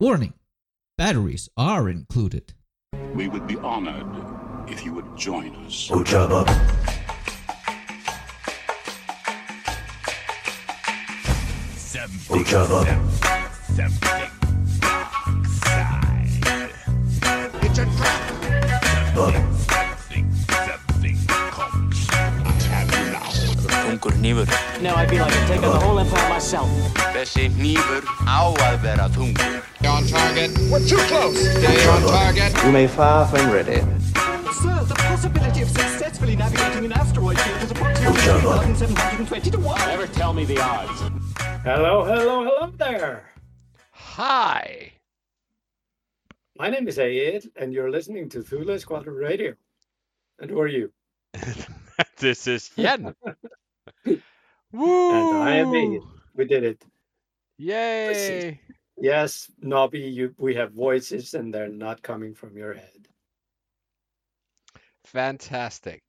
Warning batteries are included. We would be honored if you would join us. Ojaba. Ojaba. It's a trap. Up. Þungur hnífur. Now I feel like I take on the whole empire myself. Þessi hnífur á að vera þungur. On target. We're too close. Stay on target. You may fire when ready. Sir, the possibility of successfully navigating an asteroid field is approximately Ojaba. 1,720 to 1. Never tell me the odds. Hello, hello, hello there. Hi. My name is Egill, and you're listening to Thule Squadron Radio. And who are you? this is Jan. Woo! And I am Egill. We did it. Yay! Yes, Nobby, you, we have voices, and they're not coming from your head. Fantastic.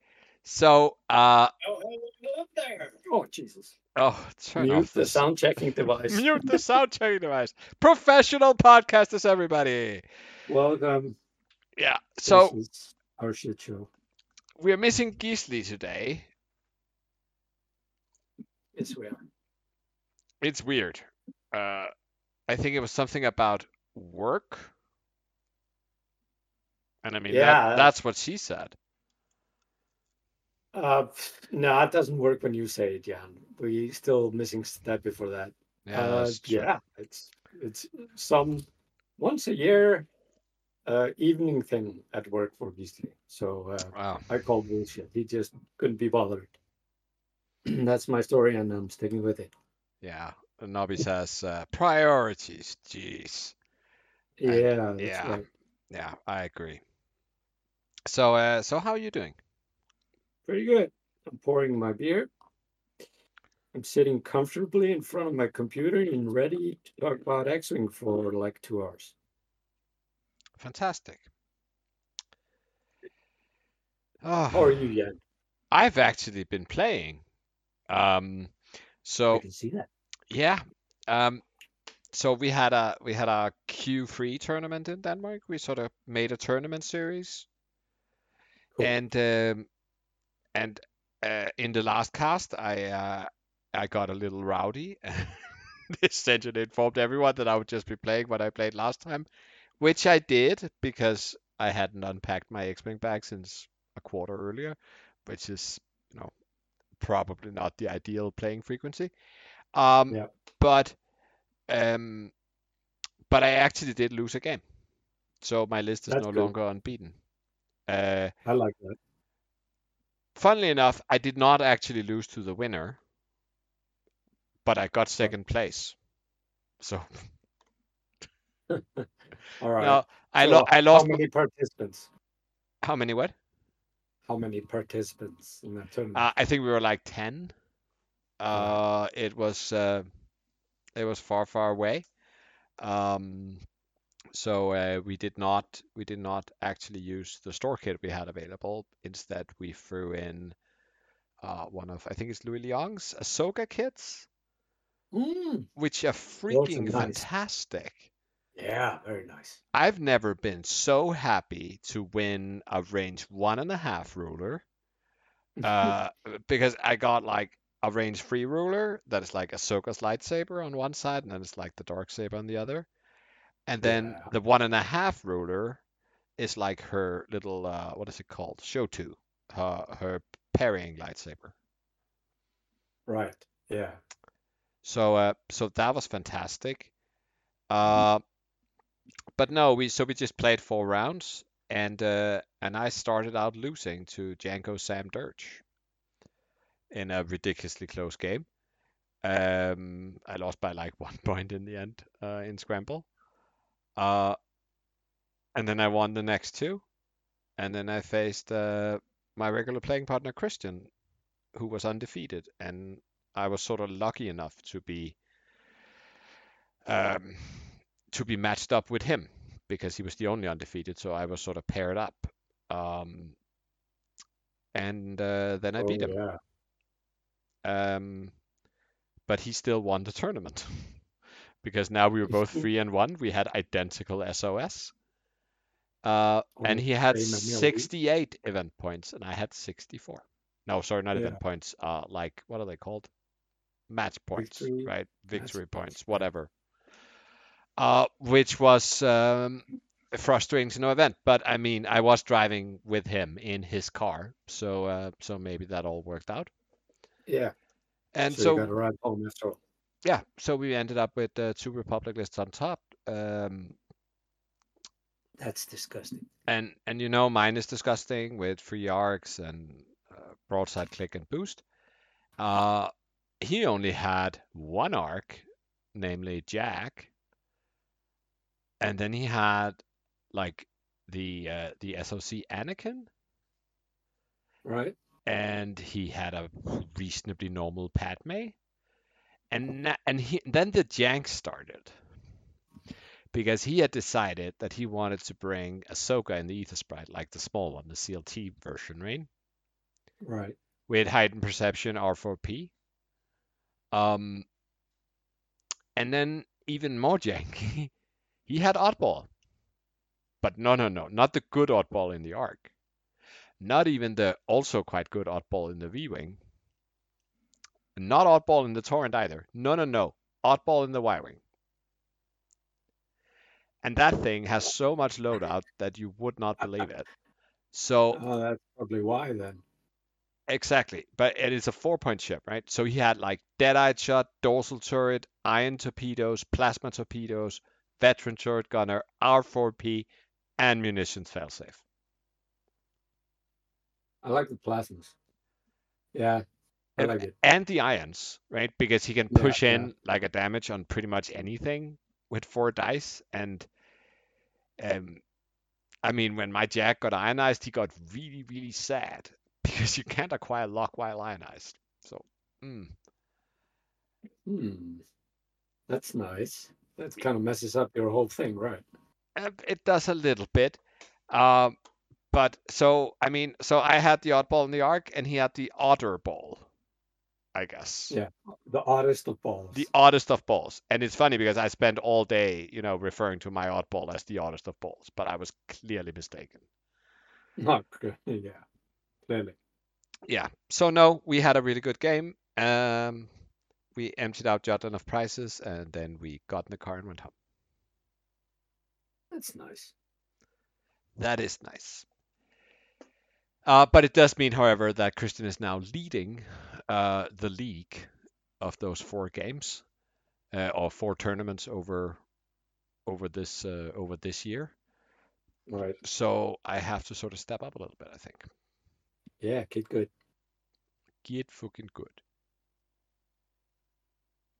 So, uh, Oh, hello, hello there. Oh, Jesus. oh, turn Mute off the this. sound checking device. Mute the sound checking device. Professional podcasters, everybody. Welcome. Yeah. So This our shit show. we're missing Gisli today. It's weird. It's weird. Uh, I think it was something about work. And I mean, Yeah. that, that's what she said. Uh, no, it doesn't work when you say it, Jan. We still missing step before that. Yeah, uh, yeah, it's it's some once a year uh, evening thing at work for Gisli. So uh, Wow. I call bullshit. He just couldn't be bothered. That's my story, and I'm sticking with it. Yeah. Nobby says uh, priorities. Jeez. Yeah, yeah. right. Yeah, I agree. So, uh, so how are you doing? Pretty good. I'm pouring my beer. I'm sitting comfortably in front of my computer and ready to talk about X-Wing for like two hours. Fantastic. How Oh, are you, Jan? I've actually been playing. Um, I so can see that. Yeah. Um, so we had a we had a Q3 tournament in Denmark. We sort of made a tournament series, Cool. and um, and uh, in the last cast, I uh, I got a little rowdy. This engine informed everyone that I would just be playing what I played last time, which I did because I hadn't unpacked my X-Wing bag since a quarter earlier, which is, you know, probably not the ideal playing frequency. Um, Yeah. but um, but I actually did lose a game, so my list is That's no good. longer unbeaten. Uh, I like that. funnily enough, I did not actually lose to the winner, but I got second place. So All right. no, I So lo- I lost. How many participants? How many what? How many participants in that tournament? Uh, I think we were like 10. Uh, it was uh, it was far, far away. Um, so uh, we did not we did not actually use the store kit we had available. Instead, we threw in uh, one of I think it's Louis Leong's Ahsoka kits, Mm, which are freaking nice. fantastic. yeah, very nice. I've never been so happy to win a range one and a half ruler. Uh, because I got like a range free ruler that is like Ahsoka's lightsaber on one side, and then it's like the dark saber on the other. And then Yeah. the one and a half ruler is like her little uh, what is it called? shoto, her her parrying lightsaber. Right. Yeah. So uh, so that was fantastic. Uh, but no, we so we just played four rounds, and uh, and I started out losing to Janko Sam Dirge in a ridiculously close game. Um, I lost by like one point in the end uh, in scramble. Uh, and then I won the next two, and then I faced uh, my regular playing partner Christian, who was undefeated, and I was sort of lucky enough to be um, to be matched up with him because he was the only undefeated, so I was sort of paired up. Um, and uh, then I Oh, beat him. yeah. Um, but he still won the tournament because now we were both three and one. We had identical SOS. Uh, and he had same as me. 68 event points, and I had 64. No, sorry, not Yeah. event points. Uh, like what are they called? Match points, Victory- right? Victory points, points, whatever. Uh, which was um, frustrating to no event. But I mean, I was driving with him in his car, so uh, so maybe that all worked out. Yeah. And so, so, you got to ride home after all. yeah, so we ended up with uh, two Republic lists on top. Um, That's disgusting. and and you know mine is disgusting with free arcs and uh, broadside click and boost. Uh, he only had one arc, namely Jack, and then he had like the uh, the SOC Anakin, Right? And he had a reasonably normal Padme, and and he then the jank started because he had decided that he wanted to bring Ahsoka in the Aethersprite, like the small one, the CLT version, right? Right. With heightened perception R4P. Um, and then even more janky, he had oddball. But no, no, no, not the good oddball in the arc. Not even the also quite good oddball in the V-Wing. Not oddball in the Torrent either. No, no, no. Oddball in the Y-Wing. And that thing has so much loadout that you would not believe it. So Oh, that's probably why then. Exactly, but it is a four-point ship, right? So he had like dead-eyed shot, dorsal turret, ion torpedoes, plasma torpedoes, veteran turret gunner, R4P, and munitions failsafe. I like the plasmas. Yeah. I And- like it. And the ions, right? Because he can push yeah. in like a damage on pretty much anything with four dice. And um, I mean, when my Jack got ionized, he got really, really sad because you can't acquire lock while ionized. So, mm. Hmm. That's nice. That kind of messes up your whole thing, right? Uh, It does a little bit. Um, but so, I mean, so I had the oddball in the arc and he had the otter ball, I guess. Yeah. The oddest of balls. The oddest of balls. And it's funny because I spent all day, you know, referring to my oddball as the oddest of balls, but I was clearly mistaken. Not good. Yeah. Clearly. Yeah. So, no, we had a really good game. Um, we emptied out Jotun of prices and then we got in the car and went home. That's nice. That is nice. Uh, but it does mean, however, that Christian is now leading uh, the league of those four games uh, or four tournaments over over this uh, over this year. Right. So I have to sort of step up a little bit. I think Yeah, kid good. get fucking good.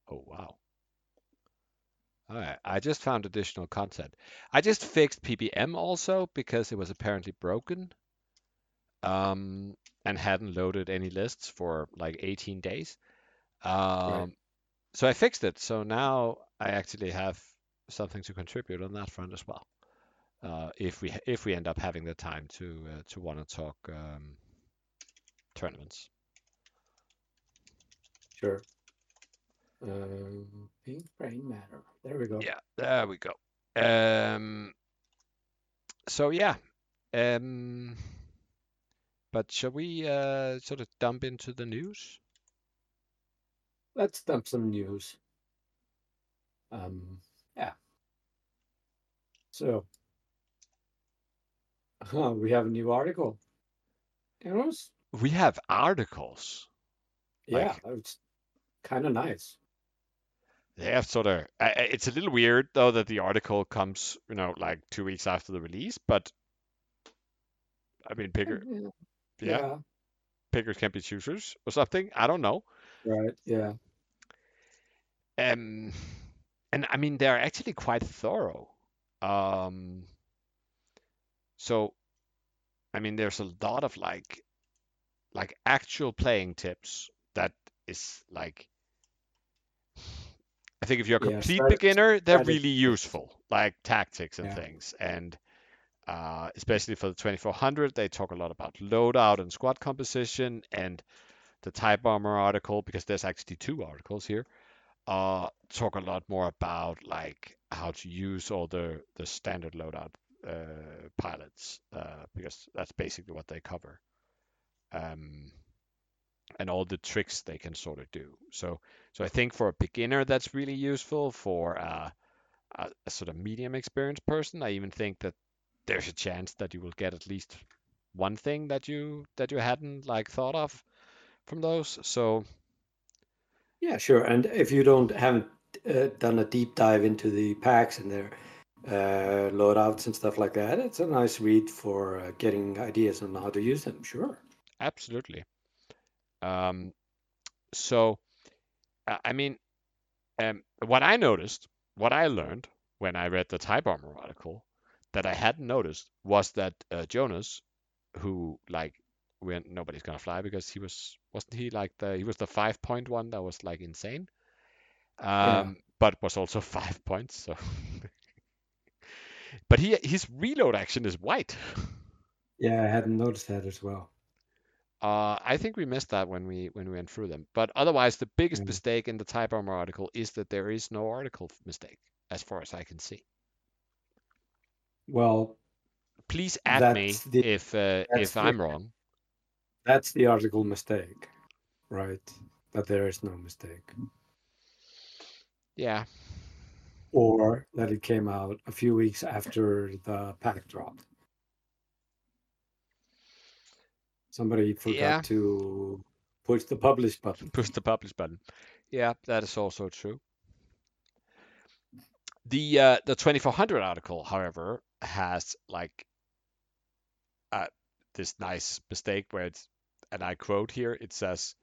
Oh wow. All right, I just found additional content. I just fixed PPM also because it was apparently broken. Um, and hadn't loaded any lists for like 18 days. Um, so I fixed it. So now I actually have something to contribute on that front as well. Uh, if we if we end up having the time to uh, to want to talk um, tournaments. Sure. Um, pink brain matter. There we go. Yeah, there we go. Um, so yeah, um, but shall we uh, sort of dump into the news? Let's dump some news. Um, yeah. So, uh, we have a new article. You know, We have articles. yeah, Like- it's kind of nice. They have sort of. I- I- It's a little weird though that the article comes, you know, like two weeks after the release. But I mean, picker, Yeah. yeah, pickers can't be choosers or something. I don't know. Right. Yeah. Um, and I mean, they're actually quite thorough. Um, so, I mean, there's a lot of like, like actual playing tips that is like, I think if you're a Yeah, complete beginner, they're really useful, like tactics and Yeah. things. And uh, especially for the 2400, they talk a lot about loadout and squad composition and the TIE Bomber article, because there's actually two articles here uh, talk a lot more about like how to use all the the standard loadout uh, pilots uh, because that's basically what they cover. Um, and all the tricks they can sort of do. So, so I think for a beginner that's really useful. For uh, a, a sort of medium experienced person, I even think that there's a chance that you will get at least one thing that you that you hadn't like thought of from those. So Yeah, sure. And if you don't haven't uh, done a deep dive into the packs and their uh, loadouts and stuff like that, it's a nice read for uh, getting ideas on how to use them. Sure. absolutely. Um, so I mean, um, what I noticed, what I learned when I read the TIE Bomber article that I hadn't noticed was that uh, Jonus, who like when nobody's gonna fly because he was wasn't he like the he was the five point one that was like insane, um, but was also five points. So, but he his reload action is white. Yeah, I hadn't noticed that as well. Uh, I think we missed that when we when we went through them. But otherwise, the biggest mistake in the TIE Bomber article is that there is no article mistake, as far as I can see. Well, Please add me the- if uh, if the- I'm wrong. that's the article mistake, right? That there is no mistake. Yeah, Or that it came out a few weeks after the pack dropped. Somebody forgot Yeah. to push the publish button. push the publish button. Yeah, that is also true. The uh, the 2400 article, however, has like uh, this nice mistake where it's, and I quote here, it says,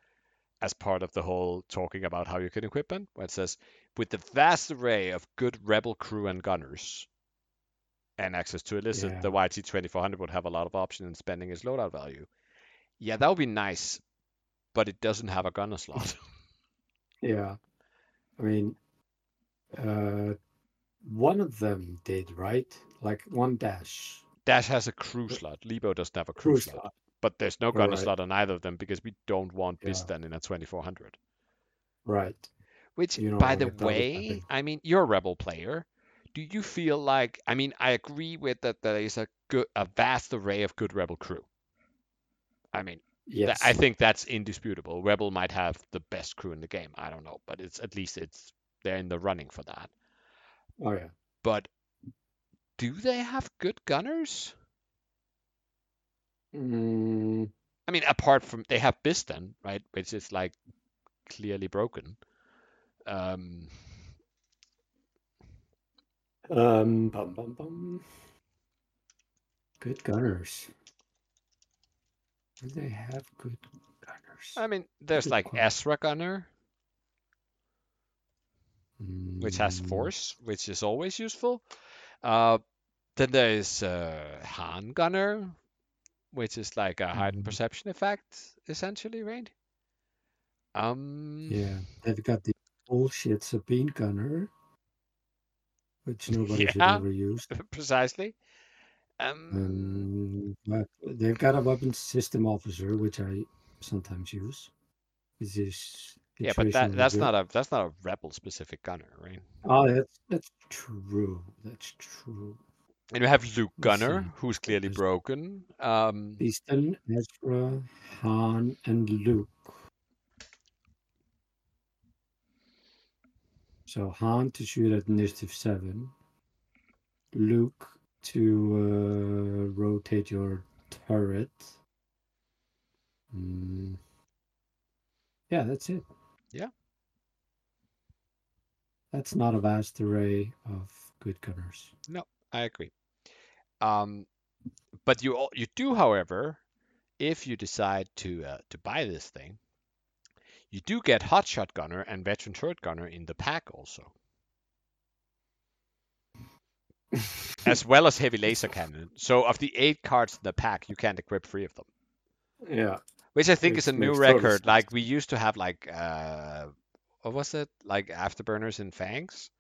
as part of the whole talking about how you can equip them, where it says, with the vast array of good rebel crew and gunners and access to illicit, Yeah. the YT 2400 would have a lot of options in spending its loadout value. Yeah, that would be nice, but it doesn't have a gunner slot. Yeah. I mean, uh, one of them did, right? Like one dash Dash has a crew slot. Leebo doesn't have a crew, crew slot. slot. But there's no gunner Right. slot on either of them because we don't want Yeah. Bistan in a 2400. Right. Which, You don't by the way. I mean, you're a Rebel player. Do you feel like, I mean, I agree with that there is a good, a vast array of good Rebel crew. I mean, th- Yes. I think that's indisputable. Rebel might have the best crew in the game. I don't know, but it's at least it's they're in the running for that. Oh yeah. But do they have good gunners? Mm, I mean, apart from they have Bistan, right, which is like clearly broken. Um, um. Bum, bum, bum. Good gunners. Do they have good gunners? I mean, there's Good like question. Ezra Gunner, which has Mm, Force, which is always useful. Uh, then there's uh, Han Gunner, which is like a heightened Mhm. perception effect, essentially, right? Um, Yeah, they've got the bullshit Sabine gunner, which nobody should ever use. precisely. Um, Um, but they've got a weapons system officer, which I sometimes use. This is yeah, but that that's not a that's not a rebel specific gunner, right? Oh, that's that's true. That's true. And you have Luke Gunner, who's clearly There's- broken. Um, Bistan, Ezra, Han, and Luke. So Han to shoot at initiative seven. Luke to uh, rotate your turret. Mm. Yeah, that's it. Yeah. That's not a vast array of good gunners. No, I agree. Um, but you al- you do, however, if you decide to uh, to buy this thing, you do get Hotshot Gunner and Veteran Turret Gunner in the pack also, as well as Heavy Laser Cannon. So of the eight cards in the pack, you can't equip three of them, Yeah. Which I think Makes- is a new record. Like we used to have like uh, what was it? Like afterburners in Fangs.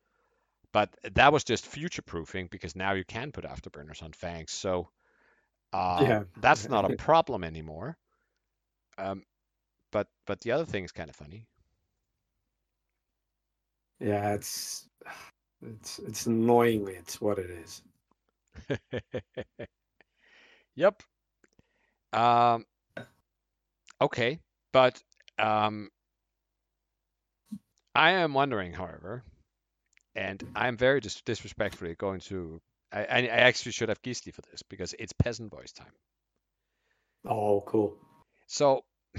But that was just future proofing because now you can put afterburners on Fangs. So uh, Yeah. that's not a problem anymore. Um, but but the other thing is kind of funny. Yeah, it's it's it's annoyingly it's what it is. Yep. Um, okay, but um, I am wondering, however, and I'm very dis- disrespectfully going to. I, I actually should have Gisli for this because it's peasant voice time. Oh, cool. So,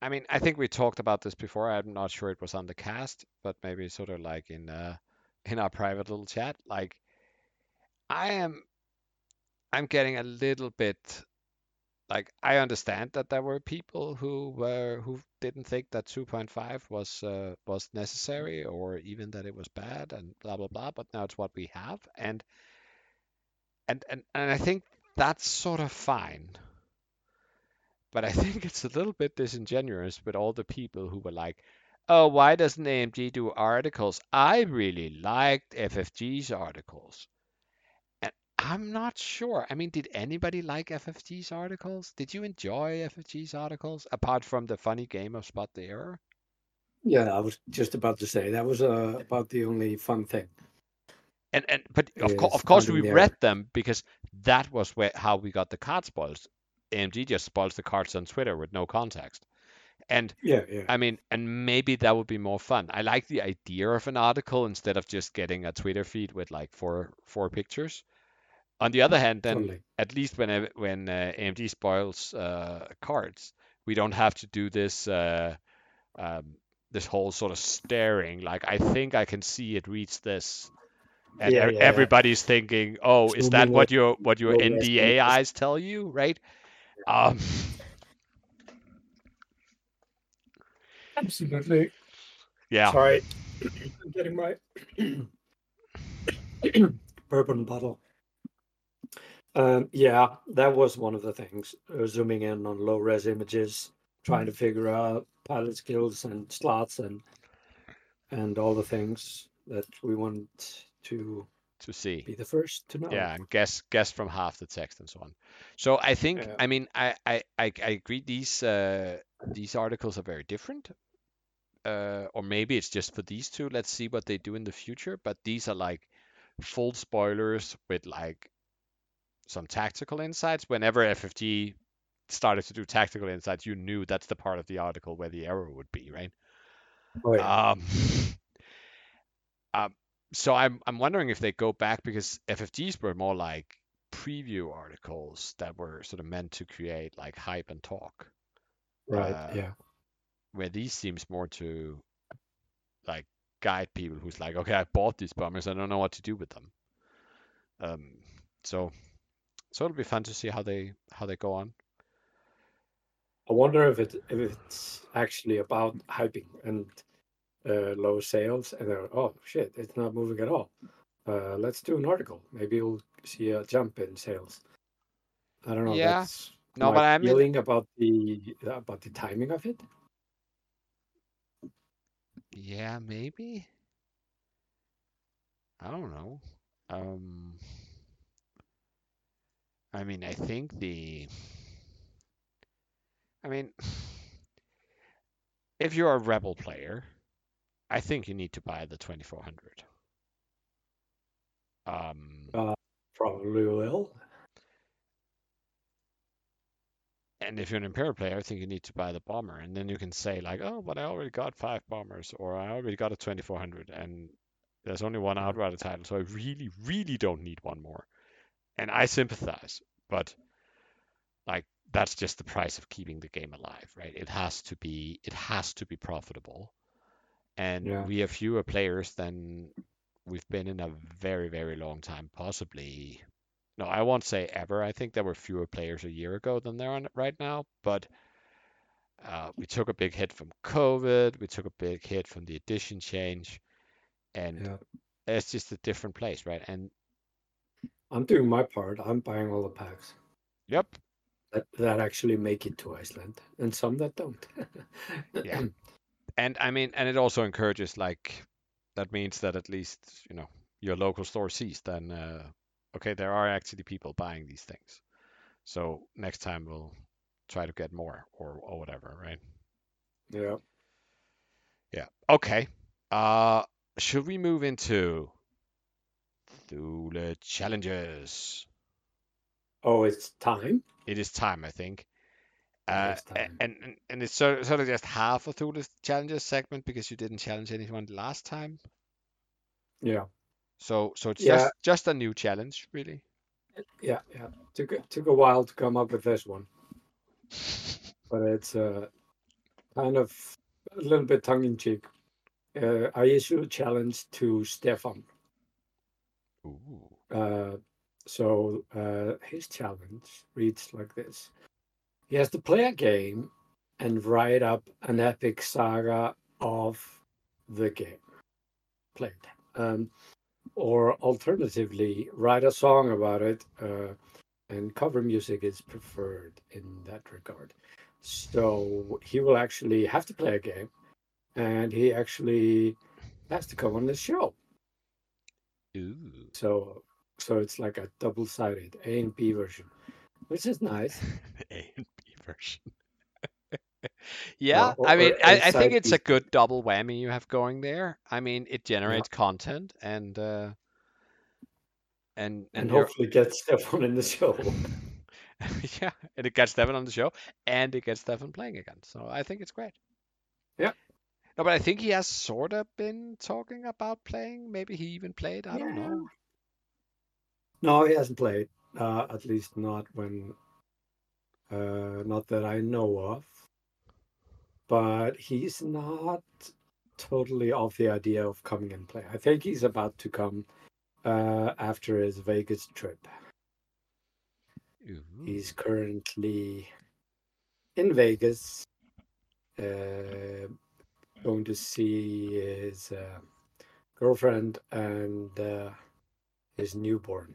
I mean, I think we talked about this before. I'm not sure it was on the cast, but maybe sort of like in uh, in our private little chat. Like, I am, I'm getting a little bit like I understand that there were people who were who didn't think that 2.5 was uh, was necessary or even that it was bad and blah blah blah. But now it's what we have, and and and, and I think that's sort of fine. But I think it's a little bit disingenuous with all the people who were like, "Oh, why doesn't AMG do articles? I really liked FFG's articles." I'm not sure. I mean, did anybody like FFG's articles? Did you enjoy FFG's articles apart from the funny game of Spot the Error? Yeah, I was just about to say that was uh, about the only fun thing. And and but of, co- of course we read them because that was where how we got the card spoils. AMG just spoils the cards on Twitter with no context. And Yeah, yeah. I mean, and maybe that would be more fun. I like the idea of an article instead of just getting a Twitter feed with like four four pictures. On the other hand, then Totally. at least when when uh, AMG spoils uh, cards, we don't have to do this uh, um, this whole sort of staring. Like I think I can see it reads this, and Yeah, yeah, yeah. everybody's thinking, "Oh, is that what your what your NDA eyes tell you?" Right? Um, Absolutely. yeah. Sorry, I'm getting my bourbon bottle. Um, yeah, that was one of the things. Uh, zooming in on low res images, trying to figure out pilot skills and slots and and all the things that we want to To see. be the first to know. Yeah, and guess guess from half the text and so on. So I think Yeah. I mean I I I, I agree these uh these articles are very different. Uh, or maybe it's just for these two. Let's see what they do in the future. But these are like full spoilers with like some tactical insights. Whenever FFG started to do tactical insights, you knew that's the part of the article where the error would be, right? Oh, yeah. Um, um, so I'm I'm wondering if they go back because FFGs were more like preview articles that were sort of meant to create like hype and talk, right. uh, yeah. where these seems more to like guide people who's like, okay, I bought these bombers, I don't know what to do with them. Um, so so it'll be fun to see how they how they go on. I wonder if it if it's actually about hyping and uh, low sales, and they're oh shit, it's not moving at all. Uh, let's do an article. Maybe you'll see a jump in sales. I don't know. Yeah. That's No, but I'm feeling about the about the timing of it. Yeah, maybe. I don't know. Um, I mean, I think the. I mean, if you're a Rebel player, I think you need to buy the 2400. Um, Probably will. and if you're an Imperial player, I think you need to buy the bomber, and then you can say like, oh, but I already got five bombers, or I already got a 2400, and there's only one Outrider title, so I really, really don't need one more. And I sympathize, but like that's just the price of keeping the game alive, right? It has to be, it has to be profitable, and Yeah. we have fewer players than we've been in a very, very long time, possibly. No, I won't say ever. I think there were fewer players a year ago than there are right now, but uh, we took a big hit from COVID. We took a big hit from the edition change, and Yeah. it's just a different place, right? And I'm doing my part. I'm buying all the packs yep, that, that actually make it to Iceland, and some that don't. Yeah. and I mean, and it also encourages like that means that at least you know your local store sees then uh, okay, there are actually people buying these things. So next time we'll try to get more or or whatever, right? yeah. Yeah. Okay. Uh, should we move into Thule challenges? Oh, it's time. It is time, I think. Uh, time. and and, and it's sort sort of just half of Thule challenges segment because you didn't challenge anyone last time. Yeah, So so it's Yeah. just just a new challenge, really. yeah, yeah. Took took a while to come up with this one, but it's uh, kind of a little bit tongue in cheek. Uh, I issue a challenge to Stefan. Uh, so uh, his challenge reads like this: He has to play a game and write up an epic saga of the game played, um, or alternatively, write a song about it. Uh, and cover music is preferred in that regard. So he will actually have to play a game, and he actually has to come on the show. Ooh. So so it's like a double-sided A and B version, which is nice. A and B version. Yeah, I mean, I, I, think it's B. a good double whammy you have going there. I mean, it generates content and uh, and and you're- hopefully gets Stefan in the show. yeah, and it gets Stefan on the show, and it gets Stefan playing again. So I think it's great. Yeah. No, but I think he has sort of been talking about playing. Maybe he even played. I don't know. no, he hasn't played. Uh, at least not when, uh, not that I know of. But he's not totally off the idea of coming and play. I think he's about to come uh, after his Vegas trip. Ooh. He's currently in Vegas, uh, going to see his uh, girlfriend and uh, his newborn.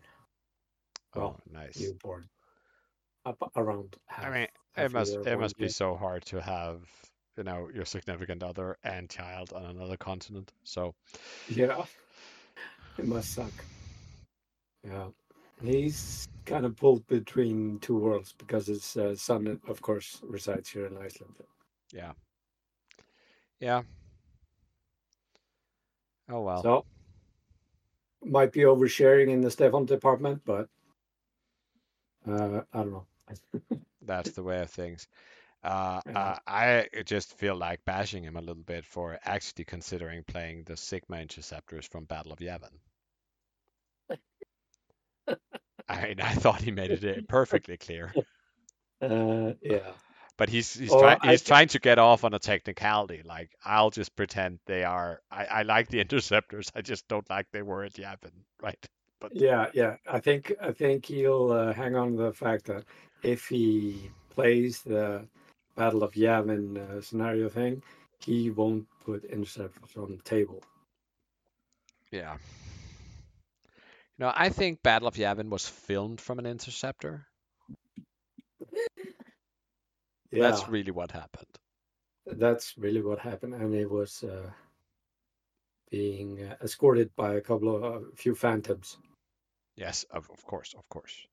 Oh, well, nice. Newborn. Up around. Half, I mean, it must it must be year. so hard to have you know your significant other and child on another continent. So Yeah, it must suck. Yeah, he's kind of pulled between two worlds because his uh, son, of course, resides here in Iceland. yeah, yeah. Oh well. So might be oversharing in the Stefan department, but uh, I don't know. That's the way of things. Uh, uh, I just feel like bashing him a little bit for actually considering playing the Sigma interceptors from Battle of Yavin. I mean, I thought he made it perfectly clear, Uh, yeah, but he's he's Or trying he's thi- trying to get off on a technicality. Like I'll just pretend they are. I, I like the interceptors. I just don't like they were at Yavin, right? But yeah, yeah. I think I think he'll uh, hang on to the fact that if he plays the Battle of Yavin uh, scenario thing, he won't put interceptors on the table. yeah. No, I think Battle of Yavin was filmed from an interceptor. Yeah, That's really what happened. that's really what happened, and it was uh, being uh, escorted by a couple of a few phantoms. Yes, of, of course, of course.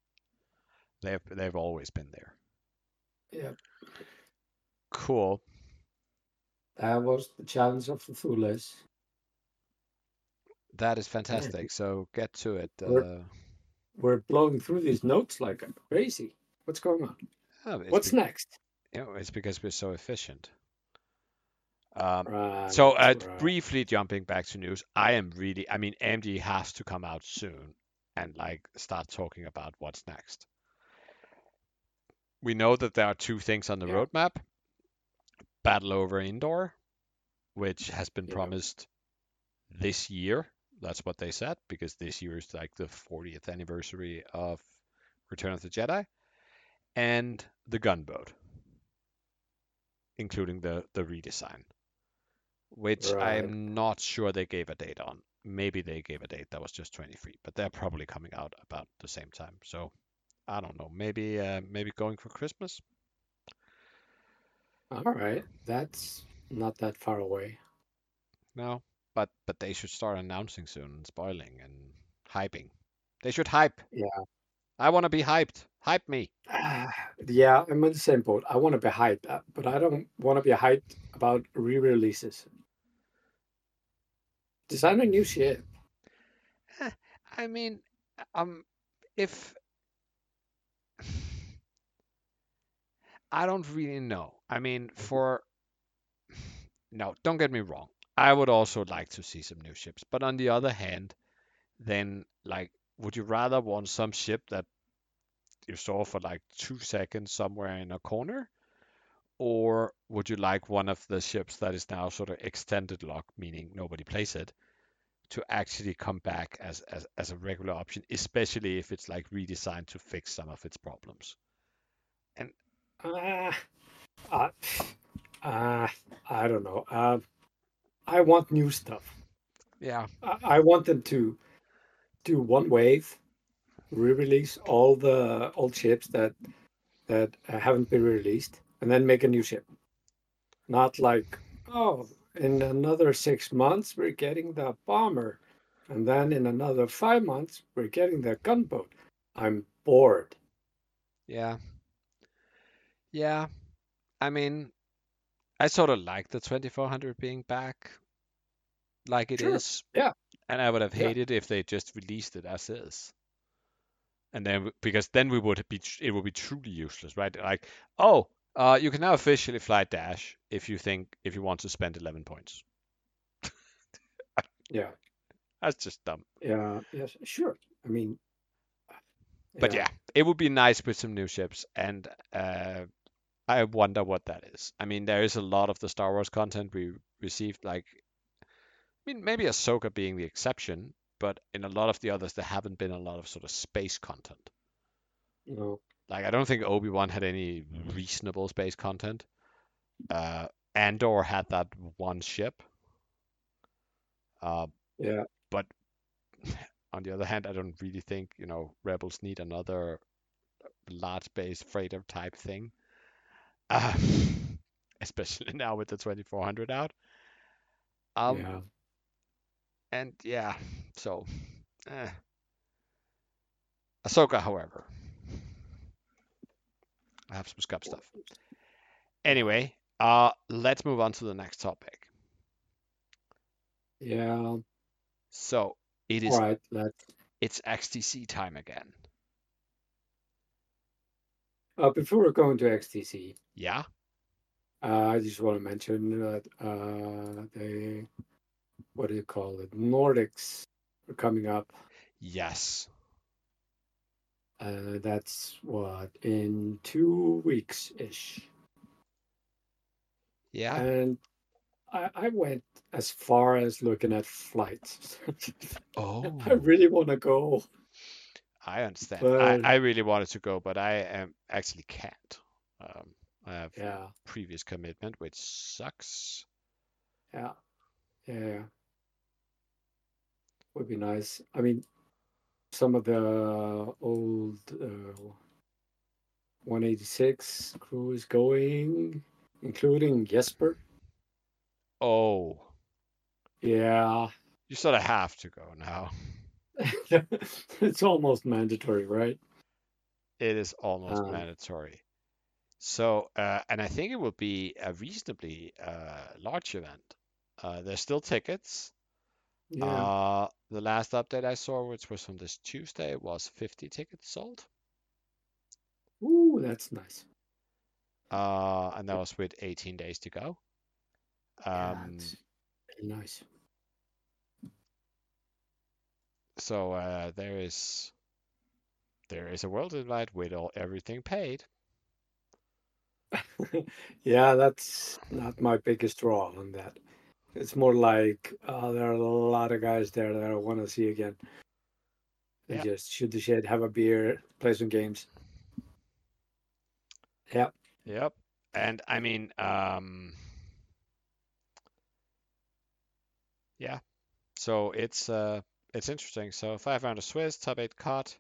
They've they've always been there. Yeah, Cool. that was the challenge of the Thules. That is fantastic. So get to it. We're- Uh, We're blowing through these notes like crazy. What's going on? oh, What's next? You know, it's because we're so efficient. Um, Right, so uh, right. briefly jumping back to news, I am really. I mean, AMG has to come out soon and like start talking about what's next. We know that there are two things on the Yeah. roadmap: Battle over Endor, which has been Yeah. promised this year. That's what they said because this year is like the 40th anniversary of Return of the Jedi, and the gunboat, including the the redesign, which Right. I'm not sure they gave a date on. Maybe they gave a date that was just 23, but they're probably coming out about the same time. So I don't know. Maybe uh, maybe going for Christmas. All right, that's not that far away. No, but but they should start announcing soon and spoiling and hyping. They should hype. Yeah. I want to be hyped. Hype me. Ah, yeah, I'm on the same boat. I want to be hyped, uh, but I don't want to be hyped about re-releases. design a new ship. I mean, um, if I don't really know. I mean, for no, don't get me wrong. I would also like to see some new ships, but on the other hand, then like, would you rather want some ship that you saw for like two seconds somewhere in a corner, or would you like one of the ships that is now sort of extended lock, meaning nobody plays it, to actually come back as, as, as a regular option, especially if it's like redesigned to fix some of its problems. Uh, uh, uh, I don't know. Uh, I want new stuff. Yeah, I, I want them to do one wave, re-release all the old ships that that uh, haven't been released, and then make a new ship. Not like, oh, in another six months we're getting the bomber, and then in another five months we're getting the gunboat. I'm bored. yeah, yeah. I mean, I sort of like the 2400 being back like it is, Sure, yeah. and I would have Yeah. hated if they just released it as is. And then, because then we would be, it would be truly useless, right? Like, oh, uh, you can now officially fly dash if you think, if you want to spend 11 points. Yeah, That's just dumb. yeah, yes, sure. I mean, But yeah, it would be nice with some new ships, and uh, I wonder what that is. I mean, there is a lot of the Star Wars content we received, like, I mean, maybe Ahsoka being the exception, but in a lot of the others, there haven't been a lot of sort of space content. no, Like, I don't think Obi Wan had any reasonable space content. Uh, Andor had that one ship. Uh, yeah, but on the other hand, I don't really think you know rebels need another large base freighter type thing, uh, especially now with the 2400 out. Um, yeah. And yeah, so eh. Ahsoka, however, I have some scum stuff. Anyway, uh, let's move on to the next topic. Yeah. So it is All right. Let's. it's XTC time again. Uh, before we're going to XTC, Yeah. uh, I just want to mention that uh, the what do you call it? Nordics are coming up. Yes. Uh, that's what in two weeks ish. Yeah. And I, I went as far as looking at flights. Oh. I really want to go. I understand. But- I, I really wanted to go, but I am actually can't. Um, I have Yeah, previous commitment, which sucks. yeah, yeah. Would be nice. I mean, some of the old uh, 186 crew is going, including Jesper. Oh, Yeah, you sort of have to go now. it's almost mandatory, right? It is almost Um, mandatory. So, uh, and I think it will be a reasonably uh, large event. Uh, there's still tickets. Yeah. Uh, the last update I saw, which was from this Tuesday, was 50 tickets sold. Ooh, that's nice. Uh, and that was with 18 days to go. Um, nice. so uh, there is there is a world invite with all everything paid. yeah, that's not my biggest draw on that. It's more like uh, there are a lot of guys there that I want to see again. And Yeah. just shoot the shit, have a beer, play some games. Yeah, Yep. And I mean, um, yeah. So it's uh, it's interesting. So five round of Swiss, top eight cut.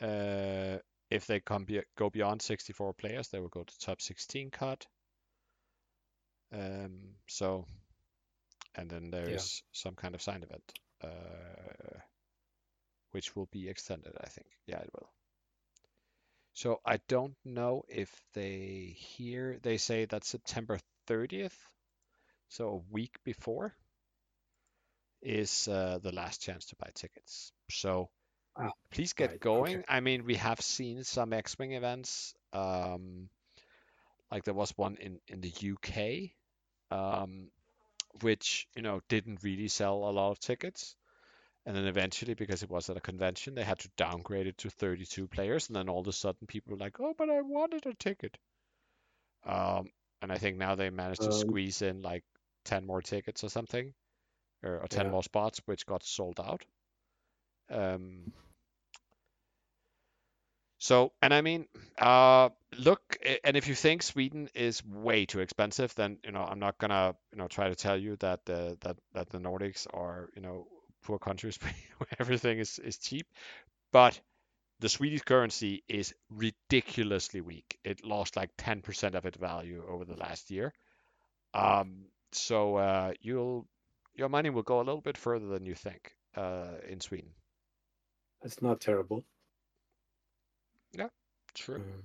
Uh, if they come be go beyond 64 players, they will go to top 16 cut. Um, so, and then there's some kind of sign event, uh, which will be extended, I think. Yeah, it will. So I don't know if they here they say that September 30th, so a week before. is uh, the last chance to buy tickets. So Ah, please get right, okay. going. I mean, we have seen some X-Wing events. Um, like there was one in in the UK, um, which you know didn't really sell a lot of tickets. And then eventually, because it was at a convention, they had to downgrade it to 32 players. And then all of a sudden, people were like, "Oh, but I wanted a ticket." Um, and I think now they managed to Um, squeeze in like 10 more tickets or something, or, or 10 Yeah. more spots, which got sold out. Um, so, and I mean, uh, look, and if you think Sweden is way too expensive, then you know I'm not gonna you know try to tell you that the that that the Nordics are you know poor countries where everything is is cheap, but the Swedish currency is ridiculously weak. It lost like 10% of its value over the last year. Um, so uh, you'll your money will go a little bit further than you think uh, in Sweden. It's not terrible. Yeah, true. Mm.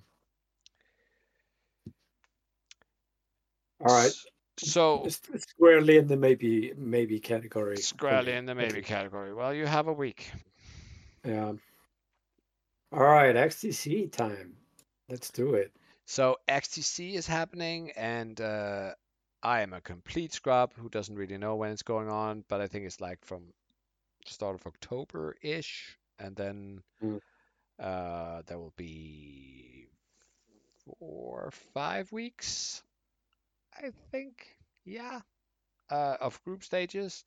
All right. So It's it's squarely in the maybe maybe category. squarely in the maybe category. Well, you have a week. Yeah. All right, XTC time. Let's do it. So XTC is happening, and uh, I am a complete scrub who doesn't really know when it's going on, but I think it's like from start of October-ish, and then Mm. Uh, there will be four or five weeks, I think, yeah, uh, of group stages,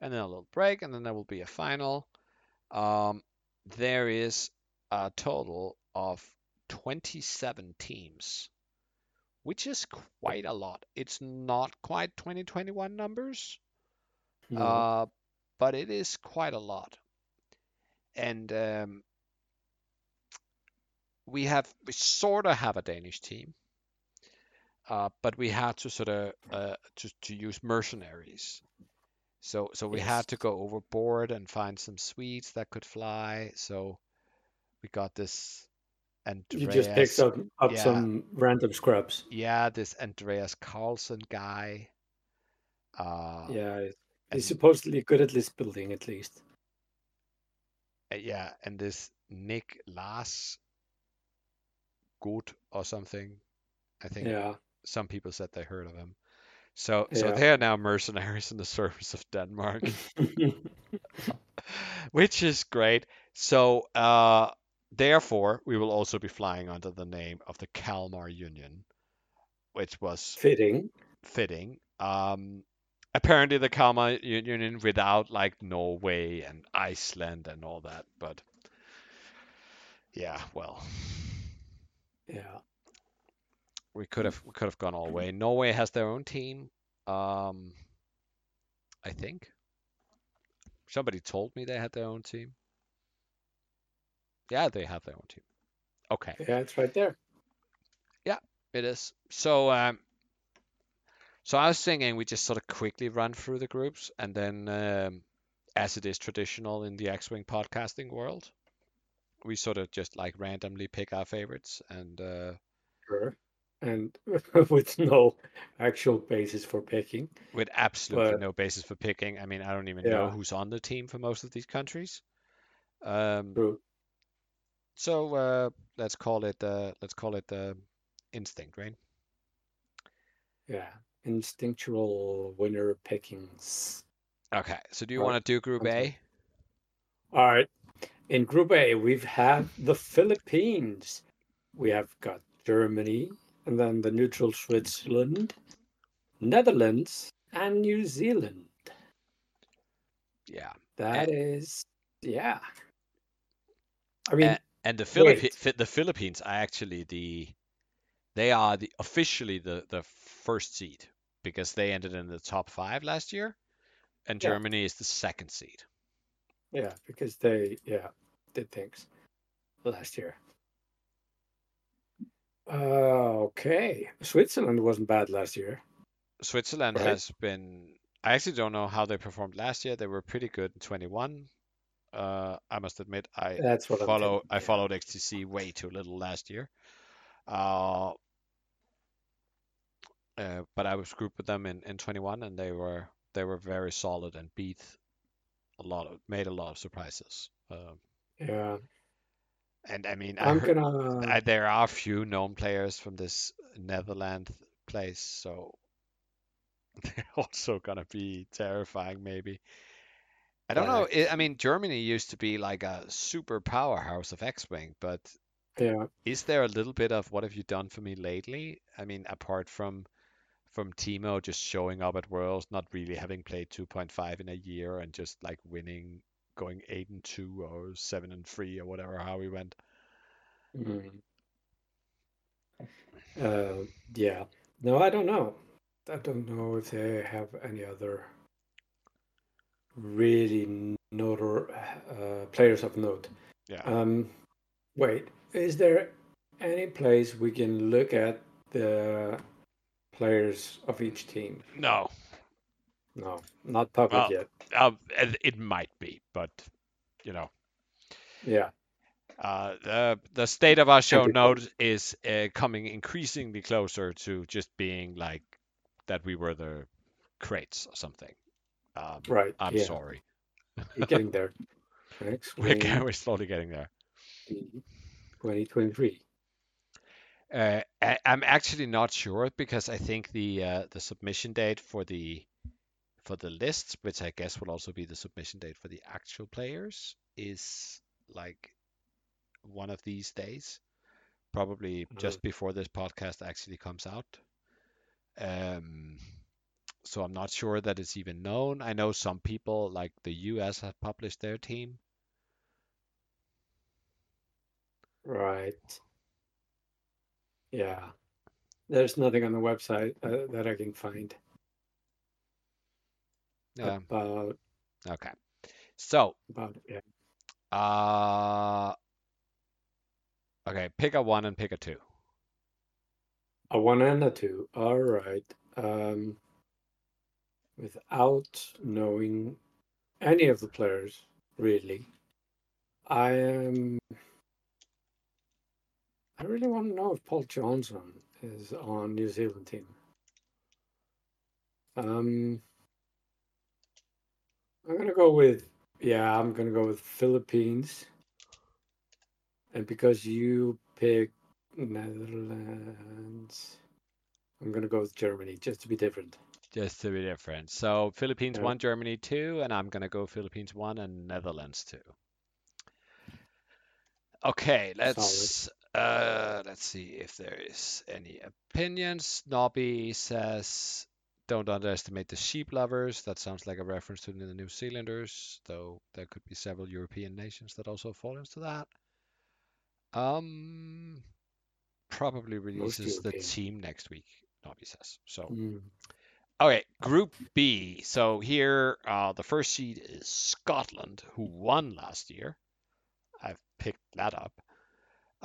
and then a little break, and then there will be a final. Um, there is a total of 27 teams, which is quite a lot. It's not quite 2021 numbers, No. uh, but it is quite a lot. And um, we have we sort of have a Danish team, uh, but we had to sort of uh, to to use mercenaries. So so we Yes. had to go overboard and find some Swedes that could fly. So we got this and you just picked up up yeah. some random scrubs. yeah, this Andreas Carlson guy. Uh, Yeah, he's and- supposedly good at list building at least. Uh, yeah, and this Nick Lars Good or something. I think Yeah. some people said they heard of him. So so they are now mercenaries in the service of Denmark, which is great. So uh, therefore, we will also be flying under the name of the Kalmar Union, which was Fitting. fitting. Um, apparently the Kalmar Union without like Norway and Iceland and all that, but yeah, well, Yeah. we could have we could have gone all the way. Norway has their own team. Um, I think somebody told me they had their own team. Yeah, they have their own team. Okay. Yeah, it's right there. Yeah, it is. So um so I was thinking we just sort of quickly run through the groups and then um as it is traditional in the X-Wing podcasting world, we sort of just like randomly pick our favorites and uh Sure. And with no actual basis for picking. with absolutely But- no basis for picking. I mean, I don't even know who's on the team for most of these countries. Um True. so uh let's call it uh let's call it uh instinct, right? Yeah. Instinctual winner pickings. Okay. So do you want to do group A? All right. In Group A, we've had the Philippines. We have got Germany, and then the neutral Switzerland, Netherlands, and New Zealand. Yeah. That is, yeah. I mean, A- and the Philippi- the Philippines are actually the they are the officially the the first seed because they ended in the top five last year, and Yeah. Germany is the second seed. yeah, because they, yeah, did things last year. Uh, okay. Switzerland wasn't bad last year. Switzerland Right. has been. I actually don't know how they performed last year. They were pretty good in 21. Uh, I must admit, I That's what follow I followed XTC way too little last year. Uh, uh, but I was grouped with them in, in 21, and they were they were very solid and beat a lot of made a lot of surprises. Um, Yeah, and I mean, I I'm heard, gonna. I, there are a few known players from this Netherlands place, so they're also gonna be terrifying, maybe. I don't know. Yeah. I I mean, Germany used to be like a super powerhouse of X-Wing, but Yeah, is there a little bit of what have you done for me lately? I mean, apart from from Timo just showing up at Worlds, not really having played 2.5 in a year and just like winning, going 8 and 2 or 7 and 3 or whatever, how we went. mm. Uh, yeah. No, I don't know. I don't know if they have any other really notor uh, players of note. Yeah. Um, wait, is there any place we can look at the players of each team? No, No, not public Well, yet. uh, it might be, but you know, Yeah, uh, the the state of our show note is uh, coming increasingly closer to just being like that we were the crates or something. Um, right. I'm yeah, sorry. You're getting there. Next, We're, ge- we're slowly getting there. 2023. Uh, I, I'm actually not sure because I think the uh, the submission date for the for the lists, which I guess will also be the submission date for the actual players, is like one of these days, probably just before this podcast actually comes out. Um, so I'm not sure that it's even known. I know some people, like the US, have published their team. Right. Yeah. There's nothing on the website uh, that I can find Yeah. about Okay. So, about yeah. uh, okay, pick a one and pick a two. A one and a two. All right. Um, without knowing any of the players, really, I am. I really want to know if Paul Johnson is on New Zealand team. Um, I'm gonna go with yeah. I'm gonna go with Philippines, and because you picked Netherlands. I'm gonna go with Germany just to be different. Just to be different. So Philippines Yeah. one, Germany two, and I'm gonna go Philippines one and Netherlands two. Okay, let's uh let's see if there is any opinions. Nobby says don't underestimate the sheep lovers. That sounds like a reference to the New Zealanders, though there could be several European nations that also fall into that. Um probably releases the team next week, Nobby says. So Mm. Okay, Group B. So here, uh, the first seed is Scotland, who won last year. I've picked that up.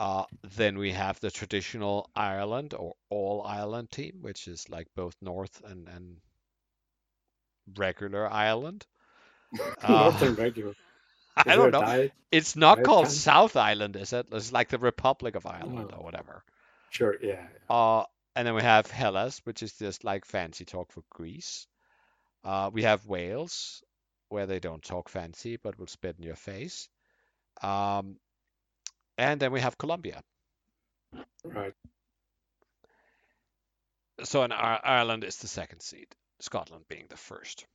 Uh, then we have the traditional Ireland or All Ireland team, which is like both North and, and regular Ireland. Northern regular. I Is there don't know. diet? It's not called time? South Island, is it? It's like the Republic of Ireland Oh. or whatever. Sure, yeah. Uh, and then we have Hellas, which is just like fancy talk for Greece. Uh, we have Wales, where they don't talk fancy but will spit in your face. Um, and then we have Colombia. Right. So in Ir- Ireland is the second seed, Scotland being the first.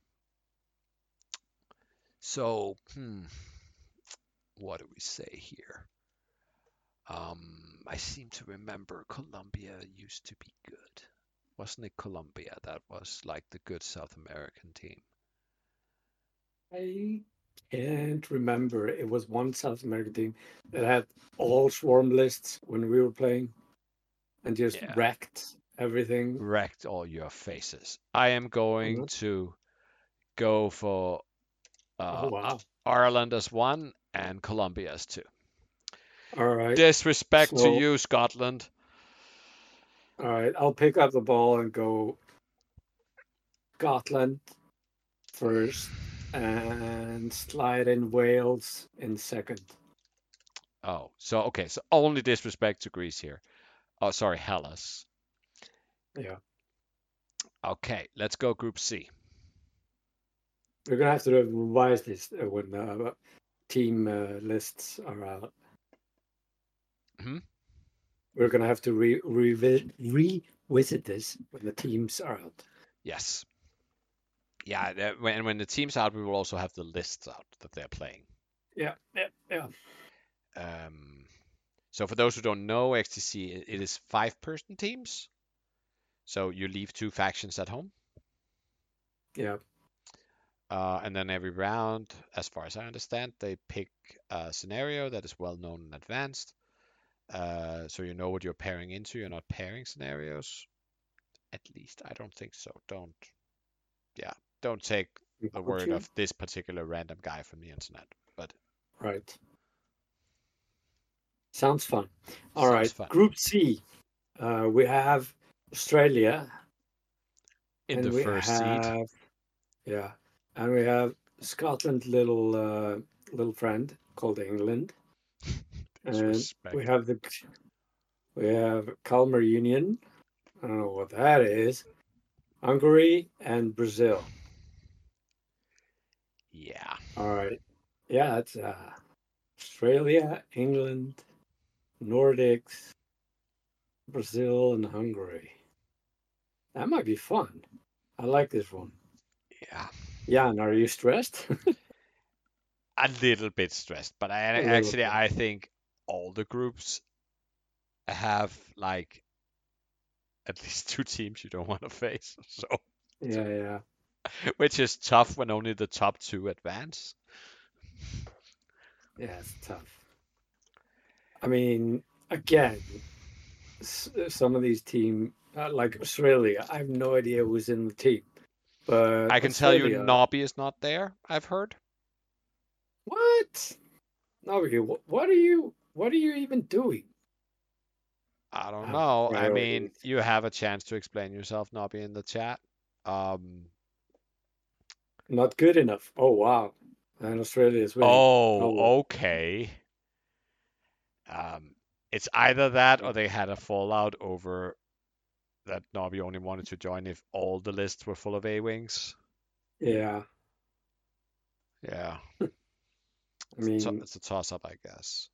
So, hmm, what do we say here? Um, I seem to remember Colombia used to be good. Wasn't it Colombia that was like the good South American team? I can't remember. It was one South American team that had all swarm lists when we were playing and just Yeah. wrecked everything. Wrecked all your faces. I am going Mhm. to go for uh, Oh, wow. Ireland as one and Colombia as two. All right. Disrespect to you, Scotland. All right. I'll pick up the ball and go Scotland first and slide in Wales in second. Oh, so okay, so only disrespect to Greece here. Oh, sorry, Hellas. Yeah. Okay, let's go Group C. We're gonna have to revise this uh, when uh, team uh, lists are out. Mhm. We're gonna have to re- revi- revisit this when the teams are out. Yes. Yeah, and when when the team's out, we will also have the lists out that they're playing. Yeah, yeah, yeah. Um, so for those who don't know, XTC it is five-person teams. So you leave two factions at home, Yeah, uh, and then every round, as far as I understand, they pick a scenario that is well known and advanced. Uh, so you know what you're pairing into. You're not pairing scenarios. At least I don't think so. Don't, yeah, don't take the word of this particular random guy from the internet. But Right. Sounds fun. All Sounds right, fun. Group C. Uh, we have Australia. in the first seed, have, Yeah, and we have Scotland, little uh, little friend called England, and we have the we have Kalmar Union. I don't know what that is. Hungary and Brazil. Yeah. All right. Yeah, it's uh, Australia, England, Nordics, Brazil, and Hungary. That might be fun. I like this one. Yeah, Jan, are you stressed? a little bit stressed, but I A actually. I think all the groups have like at least two teams you don't want to face. So, yeah, yeah. which is tough when only the top two advance. Yeah, it's tough. I mean, again, some of these team, uh, like Australia, I have no idea who's in the team. But I can tell you, Nobby is not there. I've heard. What? Nobby, What are you? What are you even doing? I don't Ah, know. I mean, you have a chance to explain yourself, Nobby, in the chat. Um, Not good enough. Oh wow! And Australia is winning. oh, well. okay. Um, it's either that or they had a fallout over that Nobby only wanted to join if all the lists were full of A wings. Yeah, Yeah, I it's, a, mean, it's a toss up, I guess.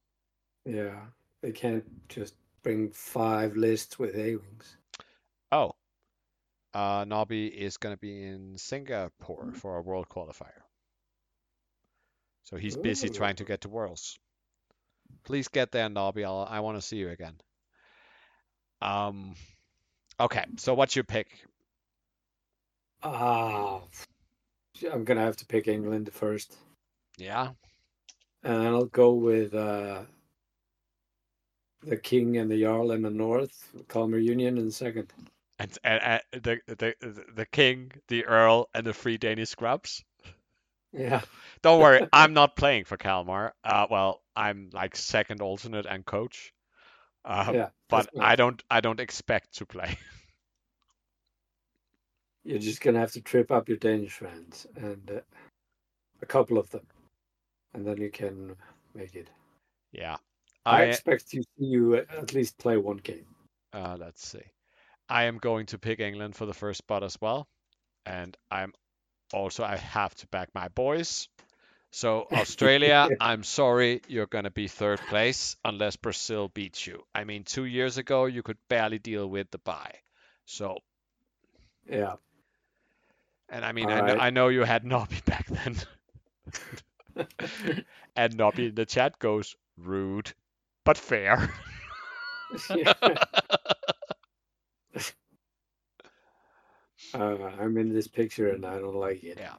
yeah, they can't just bring five lists with A wings. Oh, uh, Nobby is going to be in Singapore for a world qualifier. So he's busy trying to get to Worlds. Please get there, Nobby. I'll, I want to see you again. Um, okay, so what's your pick? Ah, I'm gonna have to pick England first, Yeah, and I'll go with uh, the King and the Jarl in the north, Kalmar Union in second. And, and, and the, the the king, the earl, and the three Danish scrubs. Yeah, Don't worry, I'm not playing for Kalmar. Uh, well, I'm like second alternate and coach. Uh, yeah. but I don't I don't expect to play. You're just gonna have to trip up your Danish friends and uh, a couple of them, and then you can make it. Yeah. I, I expect to see you at at least play one game. uh, let's see. I am going to pick England for the first spot as well, and I'm also I have to back my boys. So Australia, I'm sorry, you're gonna be third place unless Brazil beats you. I mean, two years ago you could barely deal with the bye. So, Yeah, and I mean, I know I know you had Nobby back then, and Nobby in the chat goes rude, but fair. Yeah. Uh, I'm in this picture and I don't like it. Yeah.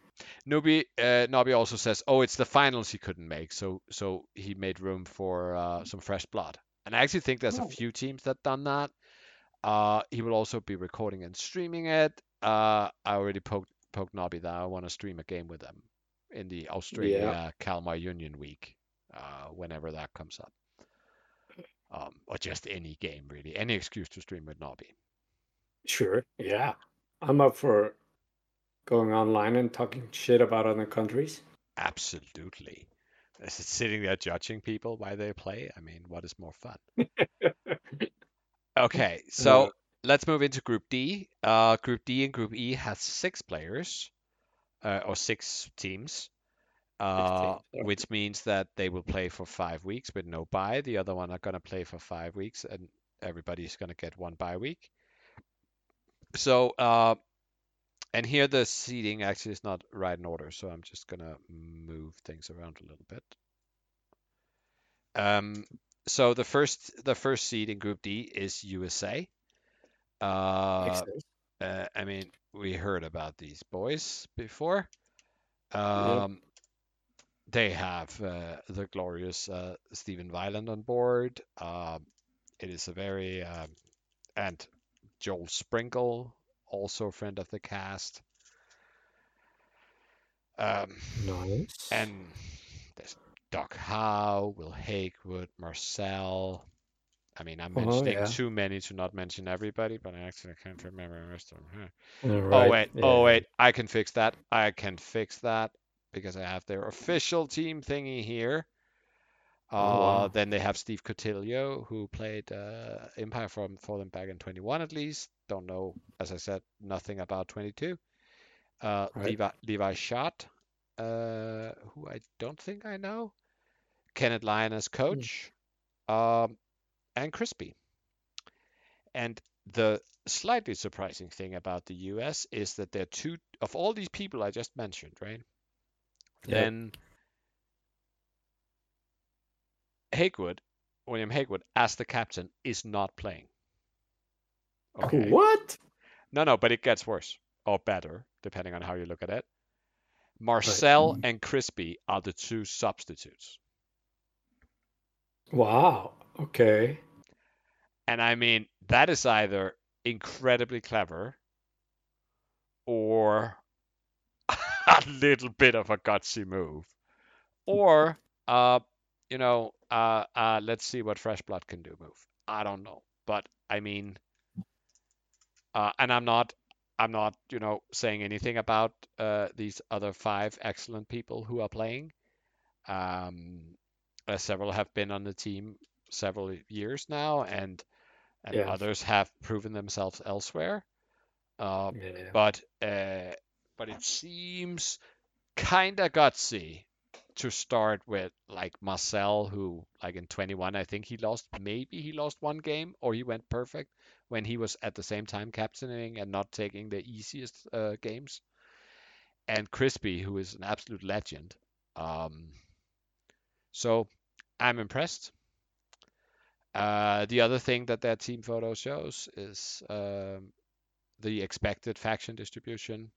Nobby uh, Nobby also says, "Oh, it's the finals he couldn't make, so so he made room for uh, some fresh blood." And I actually think there's a Oh. few teams that done that. Uh, he will also be recording and streaming it. Uh, I already poked poked Nobby that I want to stream a game with them in the Australia Kalmar Union Week, uh, whenever that comes up. Um, or just any game really, any excuse to stream with Nobby. Sure, yeah. I'm up for going online and talking shit about other countries. Absolutely. Is it sitting there judging people while they play? I mean, what is more fun? Okay, so let's move into Group D. Uh, Group D and Group E has six players. uh, or six teams, uh, which means that they will play for five weeks with no bye. The other one are going to play for five weeks, and everybody's going to get one bye week. So, uh, and here the seating actually is not right in order, so I'm just going to move things around a little bit. Um, so the first the first seed in Group D is USA. Uh, uh, I mean, we heard about these boys before. Um, They have uh, the glorious uh, Stephen Weiland on board. Um, it is a very um, and Joel Sprinkle, also a friend of the cast. Um, Nice. and there's Doc Howe, Will Hakewood, Marcel. I mean, I'm Oh, mentioning yeah. too many to not mention everybody, but I actually can't remember the rest of them. Huh. Oh right, wait, yeah. oh wait, I can fix that. I can fix that because I have their official team thingy here. Uh, Oh, wow. Then they have Steve Cotillo, who played uh, Empire for, for them back in 21 at least. Don't know, as I said, nothing about 22. Uh, Right. Levi, Levi Schott, uh, who I don't think I know. Kenneth Lyon as Hmm. coach. Um, and Crispy. And the slightly surprising thing about the US is that there are two of all these people I just mentioned, right? Yeah. Then Hakewood, William Hakewood, as the captain, is not playing. Okay. What? No, no, but it gets worse or better, depending on how you look at it. Marcel and Crispy are the two substitutes. Wow. Okay. And I mean, that is either incredibly clever or a little bit of a gutsy move. Or, uh, you know, uh, uh, let's see what Fresh Blood can do move. I don't know. But I mean, uh, and I'm not, I'm not, you know, saying anything about uh, these other five excellent people who are playing. Um, uh, several have been on the team several years now, and and Yes. others have proven themselves elsewhere. Uh, Yeah. but uh, but it seems kind of gutsy to start with like Marcel, who like in 21, I think he lost maybe he lost one game or he went perfect when he was at the same time captaining and not taking the easiest uh, games. And Crispy, who is an absolute legend. Um, so I'm impressed. Uh, the other thing that their team photo shows is um, the expected faction distribution.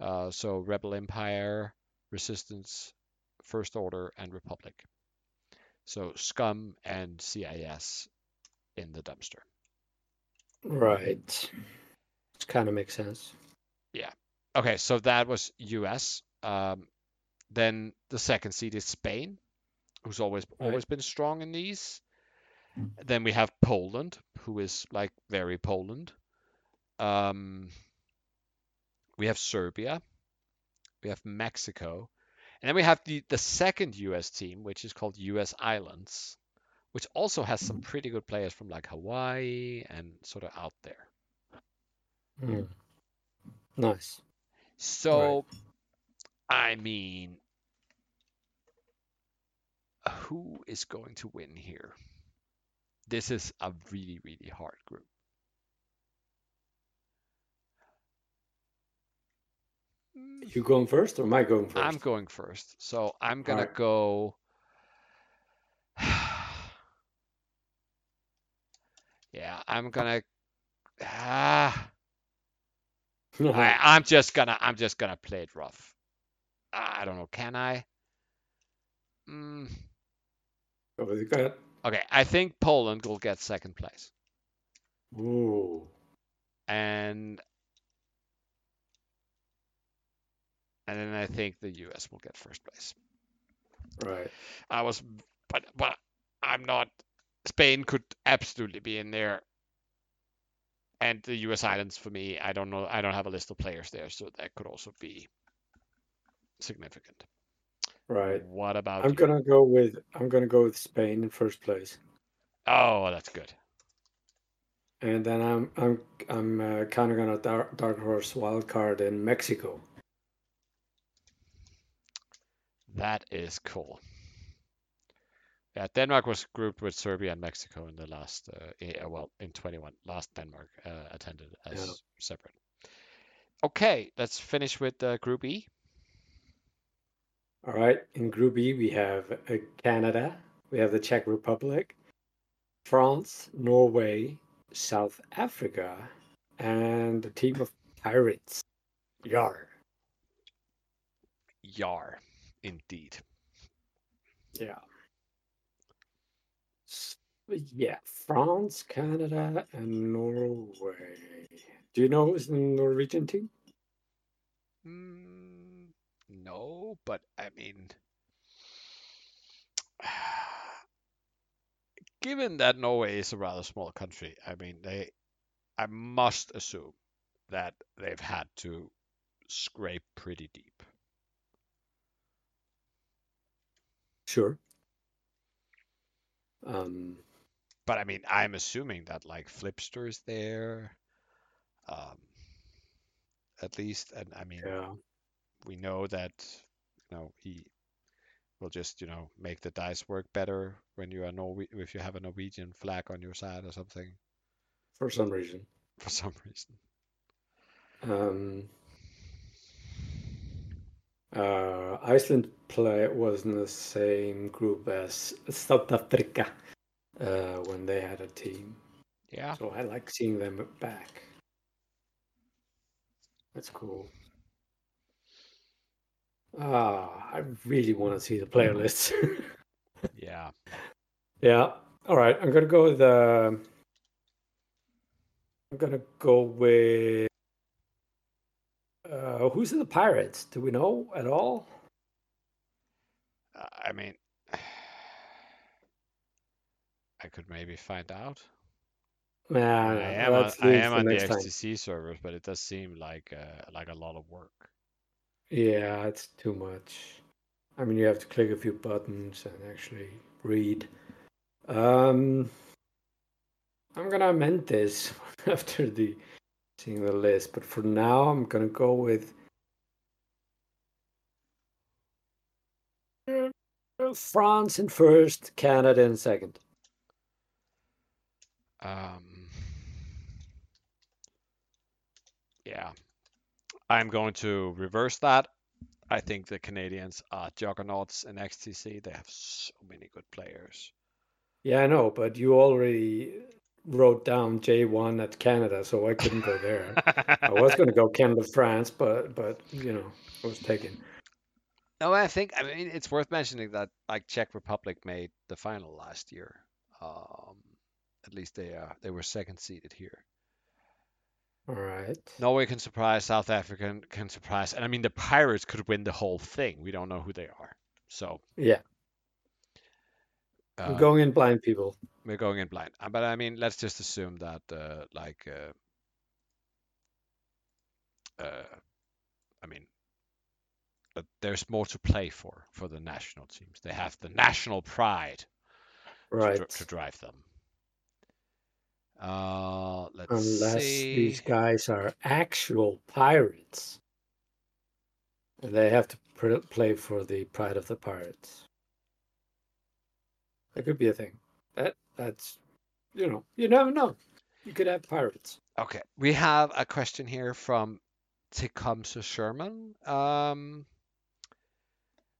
Uh, so Rebel Empire, Resistance, First Order, and Republic. So Scum and CIS in the dumpster. Right. It kind of makes sense. Yeah. Okay, so that was US. Um, then the second seed is Spain, who's always Right. always been strong in these. Then we have Poland, who is like very Poland. Um, we have Serbia. We have Mexico. And then we have the, the second US team, which is called US Islands, which also has some pretty good players from like Hawaii and sort of out there. Hmm. Nice. So, I mean, who is going to win here? This is a really, really hard group. You going first or am I going 1st I'm going first. So I'm gonna go. yeah, I'm gonna. Ah, I, I'm just gonna. I'm just gonna play it rough. I don't know. Can I? Mm, Go with okay, I think Poland will get second place, Ooh. and and then I think the U.S. will get first place. Right. I was, but but I'm not. Spain could absolutely be in there, and the U.S. Islands for me, I don't know. I don't have a list of players there, so that could also be significant. Right. What about I'm you? gonna go with I'm gonna go with Spain in first place, Oh, that's good. and then I'm I'm I'm uh, kind of gonna dark, dark horse wild card in Mexico. That is cool. Yeah, Denmark was grouped with Serbia and Mexico in the last, uh, uh, well, in 21. Last Denmark uh, attended as Yeah. separate. Okay, let's finish with uh, Group E. All right. In Group E, we have uh, Canada, we have the Czech Republic, France, Norway, South Africa, and a team of pirates. Yar. Yar, indeed. Yeah. Yeah, France, Canada, and Norway. Do you know who's the Norwegian team? Mm, no, but I mean, given that Norway is a rather small country, I mean, they, I must assume that they've had to scrape pretty deep. Sure. Um, But I mean, I'm assuming that like Flipster is there, um, at least, and I mean, yeah. we know that you know he will just you know make the dice work better when you are Norwe if you have a Norwegian flag on your side or something For some reason. for some reason. Um, uh, Iceland play was in the same group as South Africa uh, when they had a team. Yeah, So I like seeing them back. That's cool. Ah, I really want to see the player lists. yeah. yeah. All right. I'm gonna go with. Uh, I'm gonna go with. Uh, who's in the Pirates? Do we know at all? Uh, I mean, I could maybe find out. Yeah, I am on, I am on the next time. Servers, but it does seem like uh, like a lot of work. Yeah, it's too much. I mean, you have to click a few buttons and actually read. Um, I'm gonna amend this after the seeing the list, but for now, I'm gonna go with France in first, Canada in second. Um, yeah, I'm going to reverse that. I think the Canadians are juggernauts in XTC. They have so many good players. Yeah, I know, but you already wrote down J1 at Canada, so I couldn't go there. I was gonna go Canada, France, but but you know, it was taken. No, I think I mean it's worth mentioning that like Czech Republic made the final last year. Um, at least they are they were second seeded here. All right. Norway can surprise, South Africa can, can surprise, and I mean the Pirates could win the whole thing. We don't know who they are, so Yeah, I'm uh, going in blind, people. We're going in blind. Uh, But I mean, let's just assume that uh, like uh, uh, I mean, there's more to play for for the national teams. They have the national pride to, Right. dr- to drive them. Uh, let's Unless see. these guys are actual pirates, and they have to pr- play for the pride of the pirates. That could be a thing. That that's, you know, you never know. You could have pirates. Okay, we have a question here from Tecumseh Sherman, um,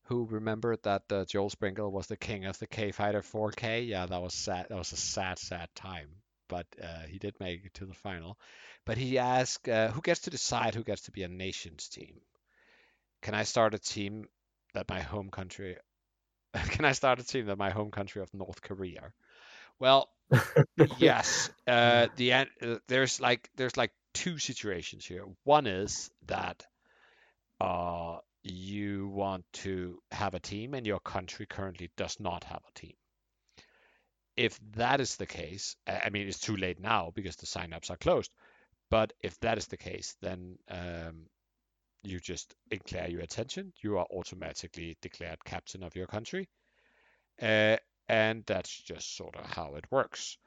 who remembered that uh, Joel Sprinkle was the king of the K Fighter 4K. Yeah, that was sad. That was a sad, sad time. But uh, he did make it to the final. But he asked, uh, who gets to decide who gets to be a nations team? Can I start a team that my home country? Can I start a team that my home country of North Korea? Well, yes uh the uh, there's like there's like two situations here. One is that uh you want to have a team and your country currently does not have a team. If that is the case i I mean it's too late now because the signups are closed but if that is the case then um you just declare your attention. You are automatically declared captain of your country. Uh, and that's just sort of how it works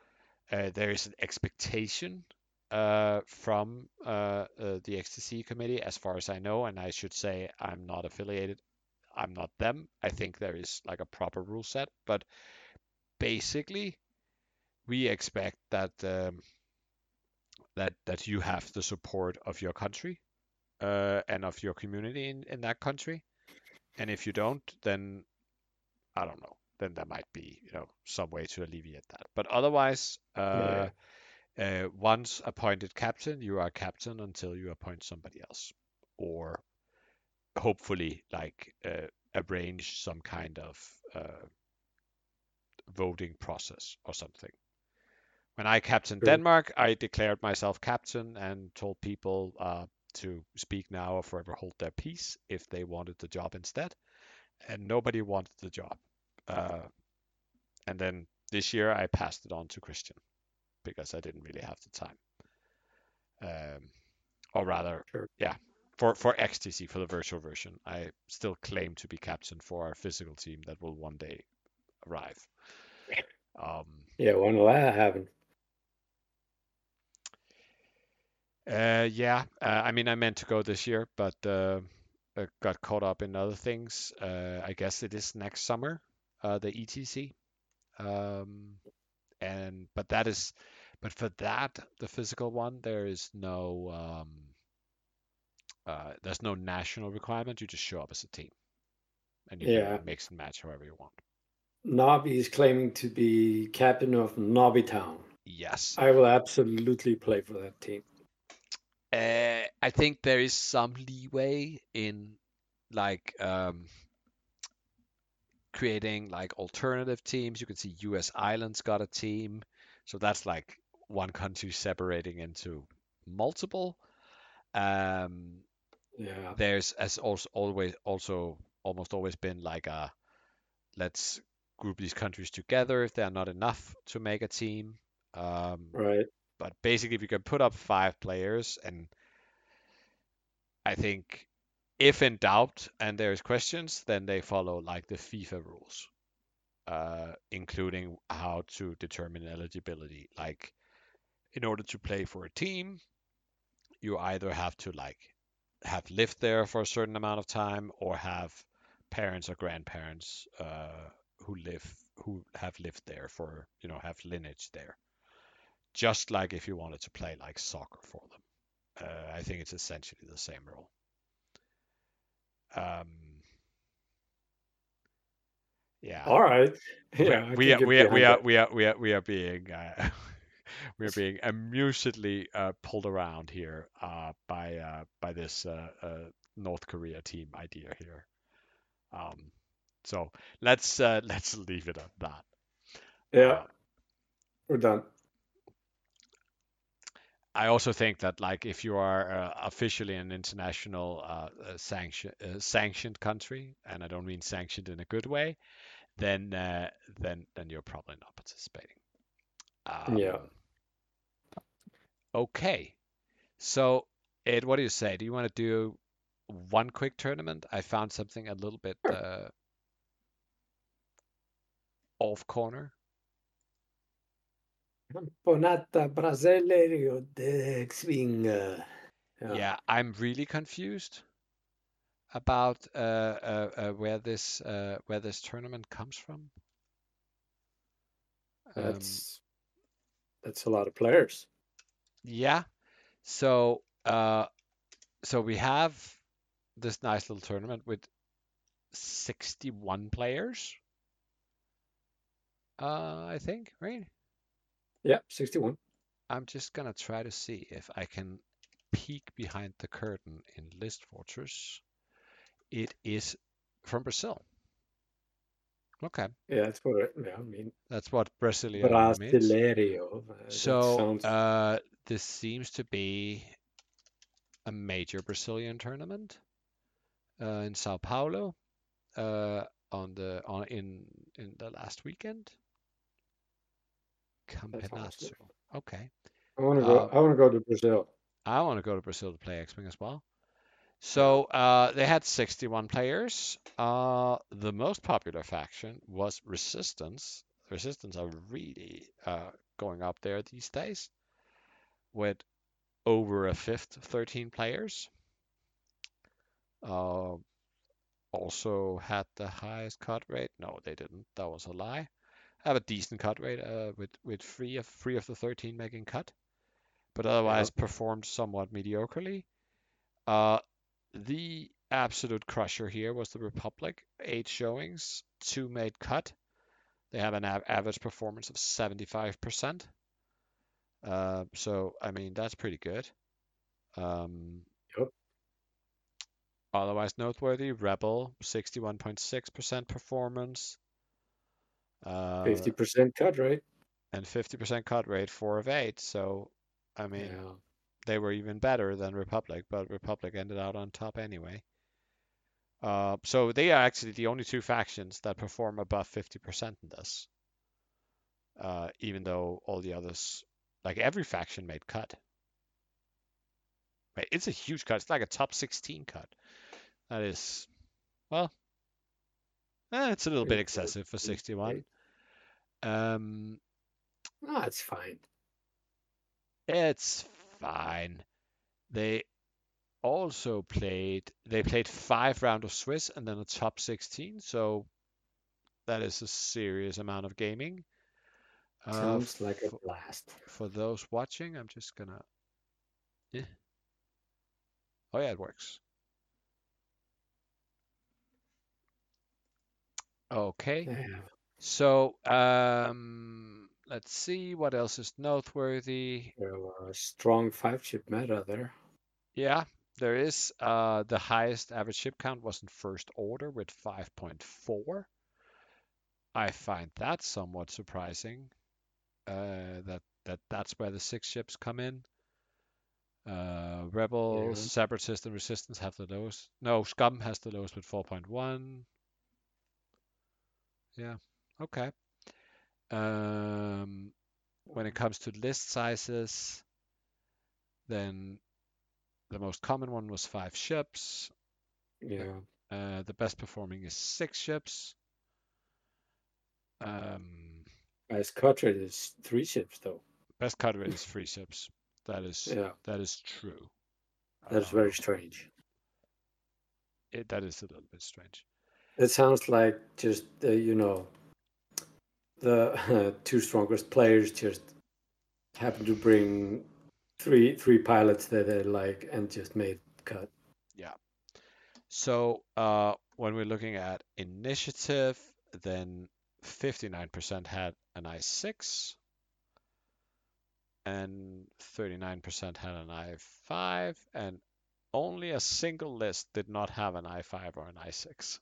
uh, there is an expectation uh, from uh, uh, the XTC committee, as far as I know, and I should say I'm not affiliated. I'm not them. I think there is like a proper rule set, but basically, we expect that um, that that you have the support of your country uh, and of your community in, in that country. And if you don't, then I don't know. Then there might be you know some way to alleviate that. But otherwise, uh, uh, once appointed captain, you are captain until you appoint somebody else, or hopefully like uh, arrange some kind of uh, voting process or something. When I captained Sure. Denmark, I declared myself captain and told people uh, to speak now or forever hold their peace if they wanted the job instead, and nobody wanted the job. Uh, and then this year, I passed it on to Christian because I didn't really have the time. Um, or rather, Sure. yeah, for for XTC for the virtual version, I still claim to be captain for our physical team that will one day arrive. Um, Yeah, when will that happen? uh, yeah, uh, I mean, I meant to go this year, but uh, uh, got caught up in other things. Uh, I guess it is next summer, uh, the ETC. Um, and but that is, but for that, the physical one, there is no um, uh, there's no national requirement. You just show up as a team, and you Yeah. can mix and match however you want. Nobby is claiming to be captain of Nobby Town. Yes. I will absolutely play for that team. Uh, I think there is some leeway in like um, creating like alternative teams. You can see U.S. Islands got a team, so that's like one country separating into multiple. Um, Yeah. there's as also always also almost always been like a let's group these countries together if they're not enough to make a team. Um, Right. but basically if you can put up five players and I think if in doubt and there's questions, then they follow like the FIFA rules, uh, including how to determine eligibility. Like in order to play for a team, you either have to like have lived there for a certain amount of time or have parents or grandparents uh, who live who have lived there for you know have lineage there just like if you wanted to play like soccer for them. Uh, I think it's essentially the same rule. Um, yeah, All right. Yeah. We, are, we, are, we are we are we are we are being uh, we are being amusedly uh, pulled around here uh, by uh, by this uh, uh, North Korea team idea here. Um, so let's uh, let's leave it at that. Yeah. We're done. I also think that like if you are uh, officially an international uh, uh, sanction uh, sanctioned country, and I don't mean sanctioned in a good way, then uh, then then you're probably not participating. Um, Yeah. Okay. So Ed, what do you say? Do you want to do one quick tournament? I found something a little bit uh, off corner. Campeonato Brasileiro de X-Wing. Yeah, I'm really confused about uh, uh, uh, where this uh, where this tournament comes from. Um, That's that's a lot of players. yeah. So uh, so we have this nice little tournament with 61 players. Uh, I think, right? Yeah, 61. I'm just gonna try to see if I can peek behind the curtain in List Fortress. It is from Brazil. Okay, Yeah, that's what yeah, I mean. that's what Brasileiro means. Brasileiro. uh, So sounds- uh, this seems to be a major Brazilian tournament uh, in Sao Paulo uh, on the on in in the last weekend. Campeonato. Okay. I want to go. uh, I want to go to Brazil. I want to go to Brazil to play X-Wing as well. So uh, they had 61 players. Uh, the most popular faction was Resistance. Resistance are really uh, going up there these days, with over a fifth, 13 players. Uh, also had the highest cut rate. No, they didn't. That was a lie. Have a decent cut rate uh, with with three of three of the 13 making cut, but otherwise performed somewhat mediocrely. Uh, the absolute crusher here was the Republic. Eight showings, two made cut. They have an av- average performance of 75%. Uh, so, I mean, that's pretty good. Um, Yep. Otherwise noteworthy, Rebel, 61.6% performance. Uh, Fifty percent cut rate. and 50% cut rate, 4 of 8. So, I mean, Yeah. they were even better than Republic, but Republic ended out on top anyway. Uh, so they are actually the only two factions that perform above 50% in this. Uh, even though all the others, like every faction made cut. It's a huge cut. It's like a top 16 cut. That is, well, eh, it's a little bit excessive for 61. Um, Ah, it's fine. It's fine. They also played they played five round of Swiss and then a top 16, so that is a serious amount of gaming. Uh, Sounds like a blast. for those watching, I'm just gonna yeah. Oh yeah, it works. Okay. So um let's see what else is noteworthy. A strong five chip meta there. Yeah, there is. Uh, the highest average ship count was in first order with 5.4. I find that somewhat surprising. Uh, that that that's where the six ships come in. Uh, Rebels, Yeah. Separatist, and Resistance have the lowest. No, Scum has the lowest with 4.1. Yeah, okay. Um, when it comes to list sizes, then the most common one was five ships. Yeah. Uh, the best performing is six ships. Um, As cut rate is three ships though. best cut rate is three ships. That is Yeah. that is true. That's very strange. It, that is a little bit strange. It sounds like just uh, you know the two strongest players just happen to bring three three pilots that they like and just made cut. Yeah. So uh, when we're looking at initiative, then 59% had an I6 and 39% had an I5 and only a single list did not have an I5 or an I6.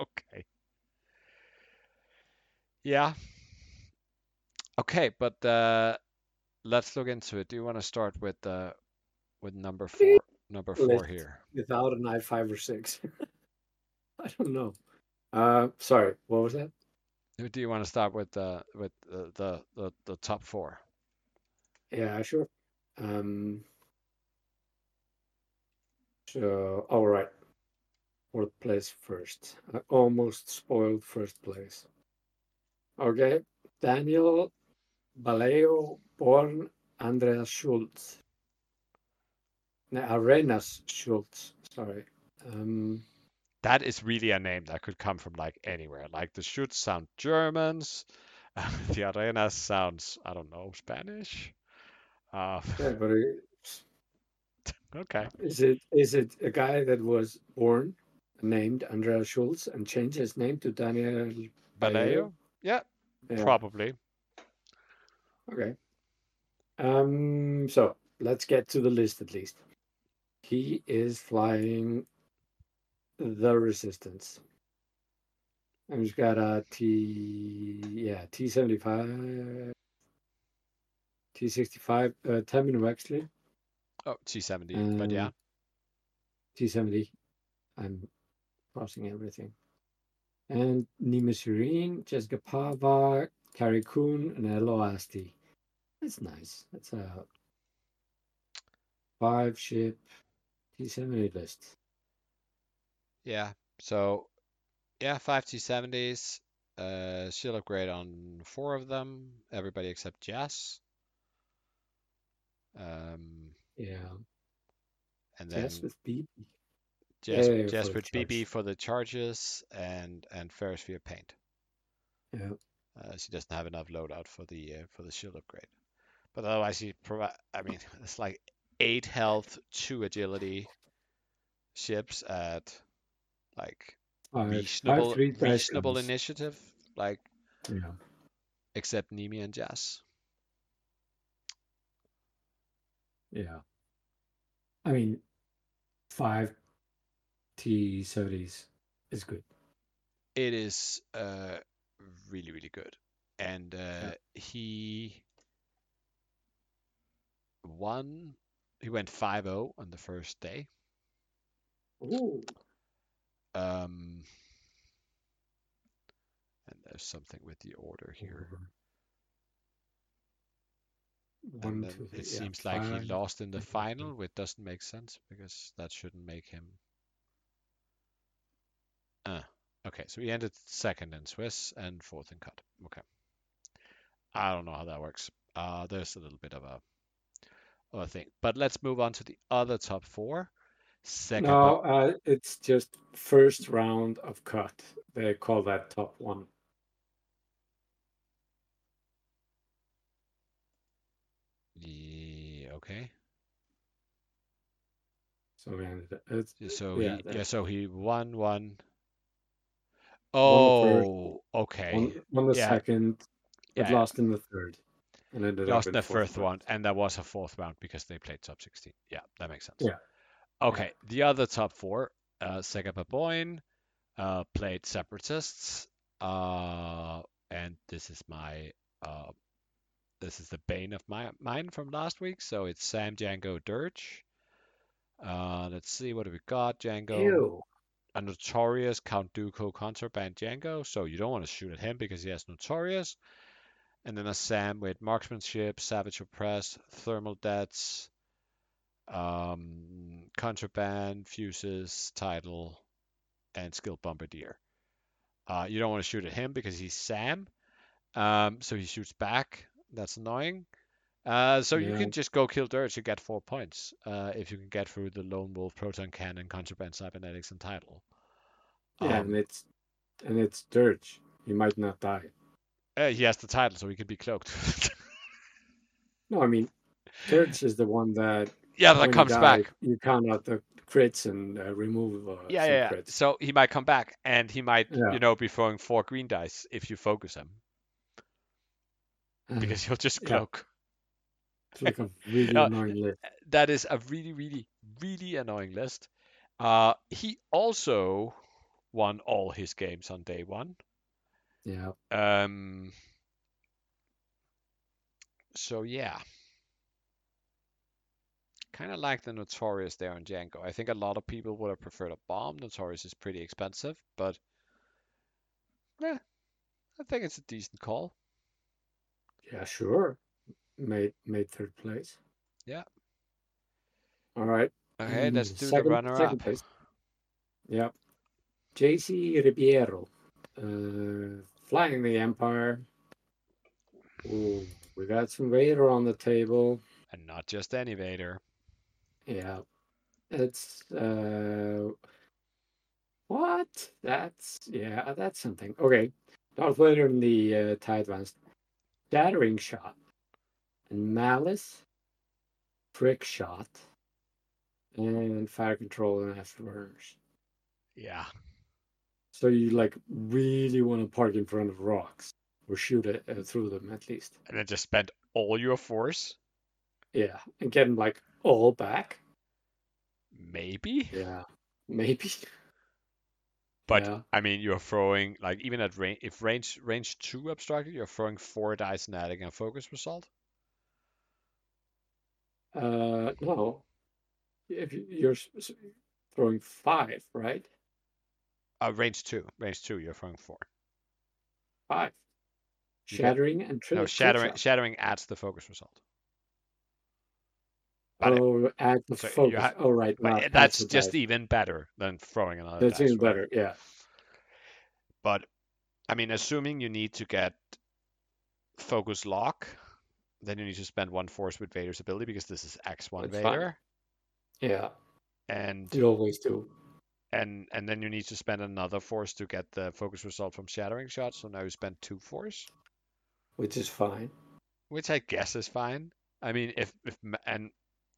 Okay. Yeah. Okay, but uh, let's look into it. Do you want to start with uh, with number four? Number four List. here. Without an I five or six. I don't know. Uh sorry, what was that? Do you want to start with the with the the, the, the top four? Yeah, sure. Um so all right. Fourth place first. I almost spoiled first place. Okay. Daniel Baleo Born Andreas Schultz. No, Arenas Schultz. Sorry. Um That is really a name that could come from like anywhere. Like the Schutz sound Germans, the Arenas sounds I don't know Spanish. Uh, yeah, but it- okay. is it is it a guy that was born named Andrea Schulz and changed his name to Daniel Baleo? Yeah, Yeah. probably. Okay. Um. So let's get to the list at least. He is flying the Resistance. And he's got a T. Yeah, T seventy five. T sixty five. Uh, Temmin Wexley. Oh, T70, but yeah. Um, T seventy. I'm crossing everything. And Nimi Chireen, Jessica Pava, Kare Kun, and Ello Asty. That's nice. That's a five ship T seventy list. Yeah. So, yeah, five T70s. Uh, she'll upgrade on four of them. Everybody except Jess. Um, Yeah. and then Jess with BB. Jas- Yeah, Jasper BB for the charges and and Ferrosphere Paint. Yeah. Uh, she doesn't have enough loadout for the uh, for the shield upgrade. But otherwise, she provide. I mean, it's like eight health, two agility ships at like Five, reasonable five, reasonable initiative. Like Yeah. except Nemi and Jazz. Yeah. I mean, five T seventies is good. It is uh really really good, and uh, he won. He went 5-0 on the first day. Ooh. Um, and there's something with the order here. One, two, three, it yeah, seems like he lost in the final, which doesn't make sense because that shouldn't make him. Ah, okay. So he ended second in Swiss and fourth in cut. Okay. I don't know how that works. Uh, there's a little bit of a, of a thing. But let's move on to the other top four. Second. No, uh, it's just first round of cut. They call that top one. Yeah, okay. So we ended it- it's So yeah, he, yeah, so he won one. Won the Oh, okay. one, the yeah. second, but Yeah, yeah. lost in the third, and ended lost up in the fourth first round. one, and there was a fourth round because they played top 16. Yeah, that makes sense. Yeah. Okay, the other top four, uh, Sega Baboin, uh, played Separatists, uh, and this is my, uh, this is the bane of my mine from last week. So it's Zam Django Dirge. Uh, let's see what do we got. Django, Ew. A notorious Count Dooku contraband Django, so you don't want to shoot at him because he has notorious. And then a Zam with marksmanship, Savage Opress, thermal debts, um, contraband, fuses, title, and skill bombardier. Uh, you don't want to shoot at him because he's Zam, um, so he shoots back. That's annoying. Uh, so you can just go kill Dirge. You get four points uh, if you can get through the Lone Wolf, Proton Cannon, Contraband, Cybernetics, and Title. Yeah, Um, and it's and it's dirge. He might not die. Uh, he has the title, so he can be cloaked. No, I mean, dirge is the one that yeah, that comes die, back. You count out the crits and uh, remove. Uh, Yeah, yeah, yeah. crits. So he might come back, and he might, Yeah. you know, be throwing four green dice if you focus him, because he'll just yeah. It's like a really Yeah. annoying list. That is a really, really, really annoying list. Uh, he also won all his games on day one. Yeah, Um, so yeah, kind of like the Notorious there on Django. I think a lot of people would have preferred a bomb. Notorious is pretty expensive, but yeah, I think it's a decent call. yeah, sure. Made made third place. Yeah. All right. Okay, let's Mm, do second- the runner second up. place. Yep. JC Ribeiro, uh, flying the Empire. Ooh, we got some Vader on the table. And not just any Vader. Yeah, it's uh, what? That's yeah, that's something. Okay, Darth Vader in the uh, TIE Advanced, Shattering Shot, and Malice, Trick Shot, and Fire Control and Afterburners. Yeah. So you like really want to park in front of rocks or shoot it uh, through them at least. And then just spend all your force? Yeah, and get them like all back. Maybe. Yeah, maybe. But Yeah. I mean, you're throwing like even at range, if range range two obstructed, you're throwing four dice and adding a focus result. Uh, no. If you- you're throwing five, right? Uh, range two, range two, you're throwing four. Five. Shattering and No, shattering shattering adds the focus result. But Oh, add the so focus. ha- oh, right. Uh, that's just die. even better than throwing another That's even roll. better. Yeah. But I mean, assuming you need to get focus lock, then you need to spend one force with Vader's ability because this is X1 That's fine. Vader. Yeah. And You always do. and and then you need to spend another force to get the focus result from shattering shot. So now you spend two force, which is fine. which I guess is fine. I mean, if if and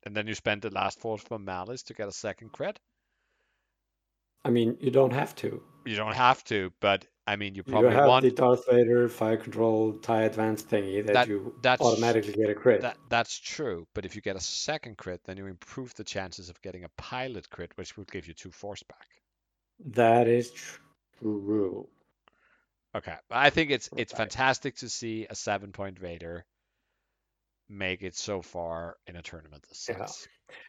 and then you spend the last force from malice to get a second crit. I mean, you don't have to. You don't have to, but I mean, you You probably have want the Darth Vader fire control tie advance thingy that, That- you that's- automatically get a crit. that. That's true, but if you get a second crit, then you improve the chances of getting a pilot crit, which would give you two force back. That is true. Okay, I think it's it's Right. fantastic to see a seven point Vader make it so far in a tournament this Yeah. size.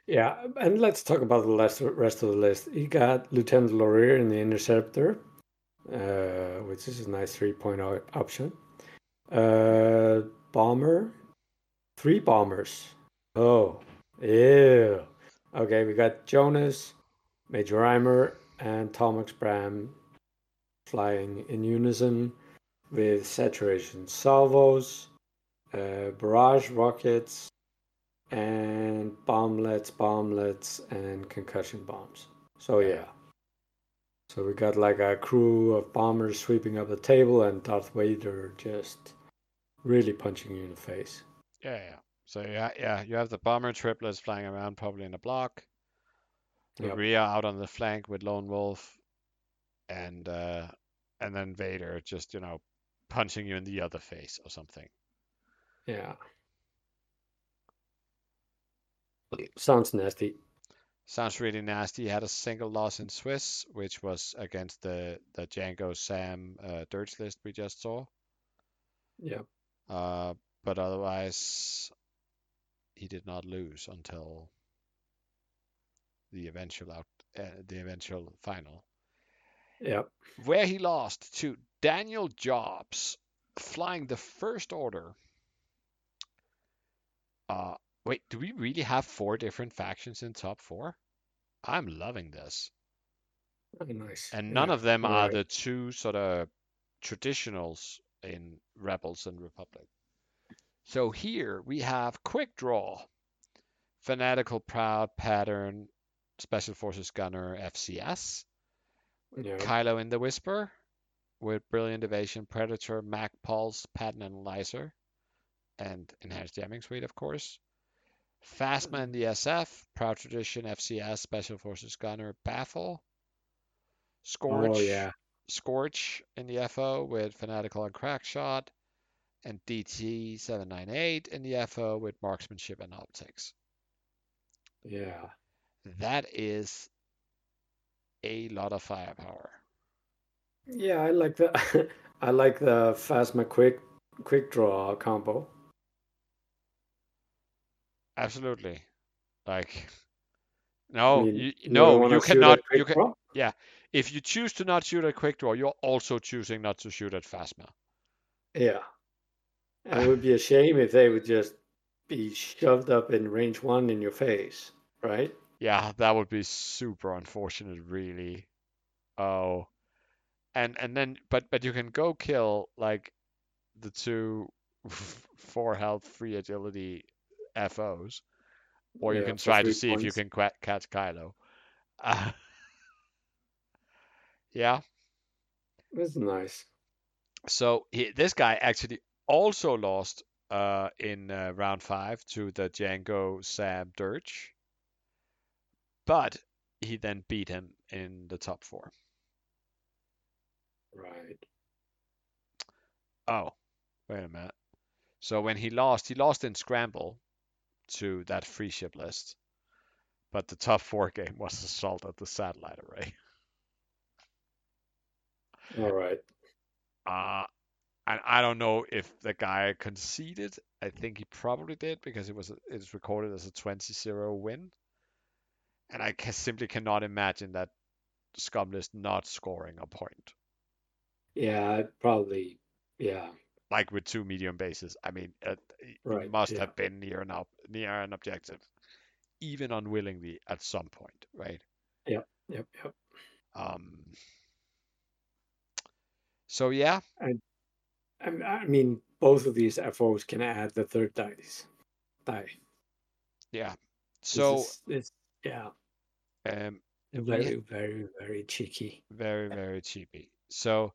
Yeah, and let's talk about the rest of the list. You got Lieutenant Lorrir in the Interceptor, uh, which is a nice three point option. Uh, bomber, three bombers. Oh, ew. Okay, we got Jonus, Major Rhymer, and Tomax Bren flying in unison with saturation salvos, uh, barrage rockets, and bomblets, bomblets, and concussion bombs. So yeah. So we got like a crew of bombers sweeping up the table, and Darth Vader just really punching you in the face. Yeah, yeah. So yeah, yeah, you have the bomber triplets flying around, probably in a block. Yep. Rhea out on the flank with Lone Wolf, and uh, and then Vader just you know punching you in the other face or something. Yeah. Sounds nasty. Sounds really nasty. He had a single loss in Swiss, which was against the the Django Zam uh, Dirge list we just saw. Yeah. Uh, but otherwise, he did not lose until the eventual out, uh, the eventual final, Yeah. where he lost to Daniel Jobs, flying the First Order. Uh, wait, do we really have four different factions in top four? I'm loving this. Very nice. And none of them are the two sort of traditionals in Rebels and Republic. So here we have Quick Draw, Fanatical Proud Pattern, Special Forces Gunner FCS, Yeah. Kylo in the Whisper, with Brilliant Evasion Predator, Mac Pulse, Pattern Analyzer, and Enhanced Jamming Suite, of course. Phasma in the SF, Proud Tradition FCS, Special Forces Gunner, Baffle. Oh, Scorch, Oh yeah. Scorch in the FO with Fanatical and Crackshot, and DT 798 in the FO with Marksmanship and Optics. Yeah. That is a lot of firepower. Yeah, I like the I like the Phasma quick quick draw combo. Absolutely. Like, no, you, you no, you cannot. You can, draw? if you choose to not shoot at quick draw, you're also choosing not to shoot at Phasma. Yeah. It would be a shame if they would just be shoved up in range one in your face, right? Yeah, that would be super unfortunate, really. Oh, and and then but but you can go kill like the two four health, free agility FOs, or you Yeah, can try to see if you can qua catch Kylo. Uh, yeah. That's nice. So he, this guy actually also lost uh, in uh, round five to the Django Zam Dirge, but he then beat him in the top four. Right. Oh, wait a minute. So when he lost, he lost in Scramble to that free ship list, but the top four game was Assault at the Satellite Array. All right. Uh, and I don't know if the guy conceded. I think he probably did because it was it's recorded as a 20-0 win. And I ca simply cannot imagine that Scumlist not scoring a point. Yeah, probably. Yeah. Like with two medium bases. I mean, it, he Right, must yeah. have been near an up, near an objective, even unwillingly at some point, right? Yep. Yep. Yep. Um. So yeah, I, I mean, both of these FOs can add the third dice. Die. yeah. So is- it's yeah. Um, Very, very, very cheeky. Very, very cheapy. So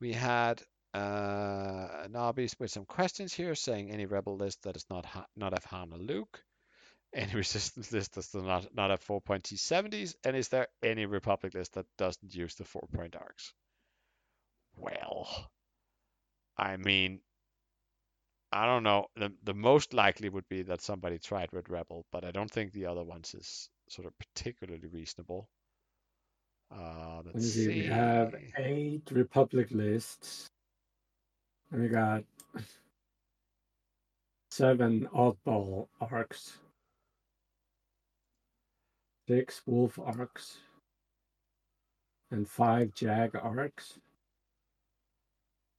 we had uh, Nobbies with some questions here saying any rebel list that does not ha- not have Han or Luke, any resistance list that does not not have four point T70s, and is there any Republic list that doesn't use the four point arcs? Well, I mean, I don't know. The the most likely would be that somebody tried with Rebel, but I don't think the other ones is sort of particularly reasonable. Uh, let's see. We have eight Republic lists. We got seven oddball arcs, six wolf arcs, and five jag arcs,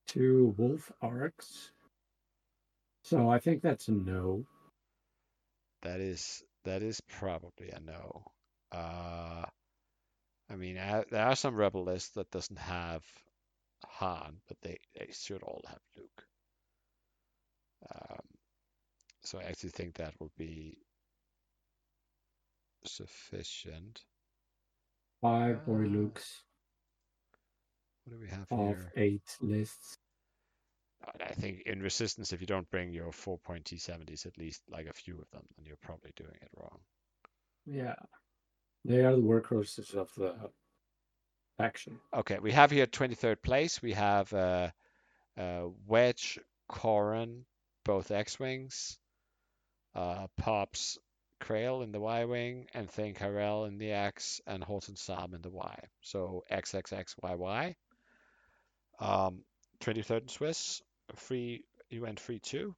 two wolf arcs. So I think that's a no. That is that is probably a no. Uh, I mean, I, there are some rebel lists that doesn't have Han, but they, they should all have Luke. Um, so I actually think that will be sufficient. Five boy Uh, Lukes What do we have of here? eight lists. I think in Resistance, if you don't bring your 4.T70s, at least like a few of them, then you're probably doing it wrong. Yeah. They are the workhorses of the faction. Okay, we have here 23rd place. We have uh, uh, Wedge, Corran, both X-Wings, uh, Pops, Krail in the Y-Wing, and Thane Kyrell in the X, and Horton Salm in the Y. So XXXYY. Um, 23rd in Swiss, free, you went free too.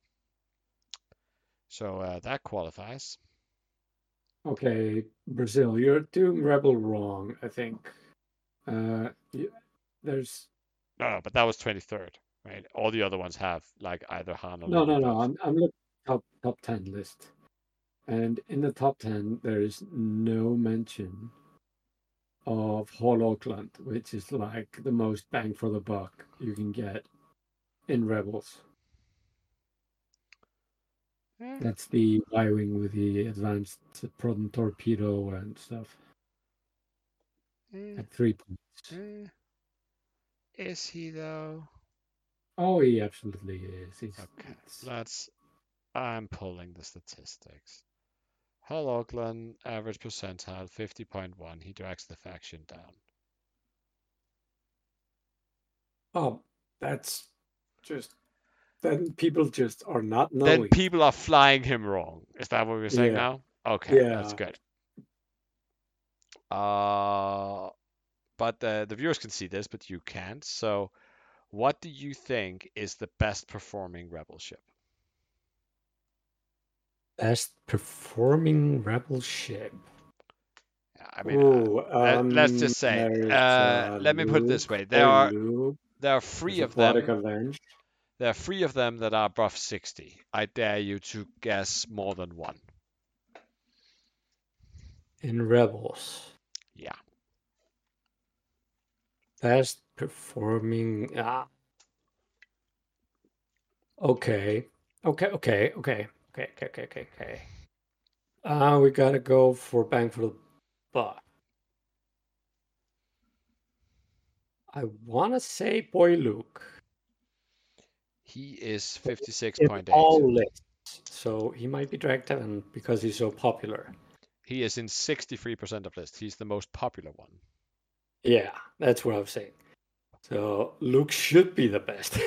So uh, that qualifies. Okay, Brazil, you're doing Rebel wrong, I think. Uh, there's No, no, but that was 23rd, right? All the other ones have like either Han or no, no, no. I'm I'm looking top top ten list, and in the top ten there is no mention of Hol Okand, which is like the most bang for the buck you can get in Rebels. Eh, That's the Y wing with the advanced proton torpedo and stuff eh, at three points. eh. Is he though? Oh, he absolutely is. He's, Okay, let's. I'm pulling the statistics. Hol Okand average percentile 50.1. He drags the faction down. Oh, that's just then people just are not knowing. Then people are flying him wrong. Is that what we're saying Yeah. now? Okay, that's good. Uh, but the the viewers can see this, but you can't. So, what do you think is the best performing rebel ship? Best performing rebel ship. I mean, uh, Ooh, let- let's um, just say, uh, let me put it this way: there are there are three of them. Avenge. There are three of them that are above 60. I dare you to guess more than one. in Rebels. Yeah. Best performing. Ah. Okay. Okay. Okay. Okay. Okay. Okay. Okay. Okay. Okay. Uh, we gotta go for bang for the buck. I wanna say Boy Luke. He is in 56.8. all lists, so he might be dragged down because he's so popular. He is in 63% of lists. He's the most popular one. Yeah, that's what I'm saying. So Luke should be the best,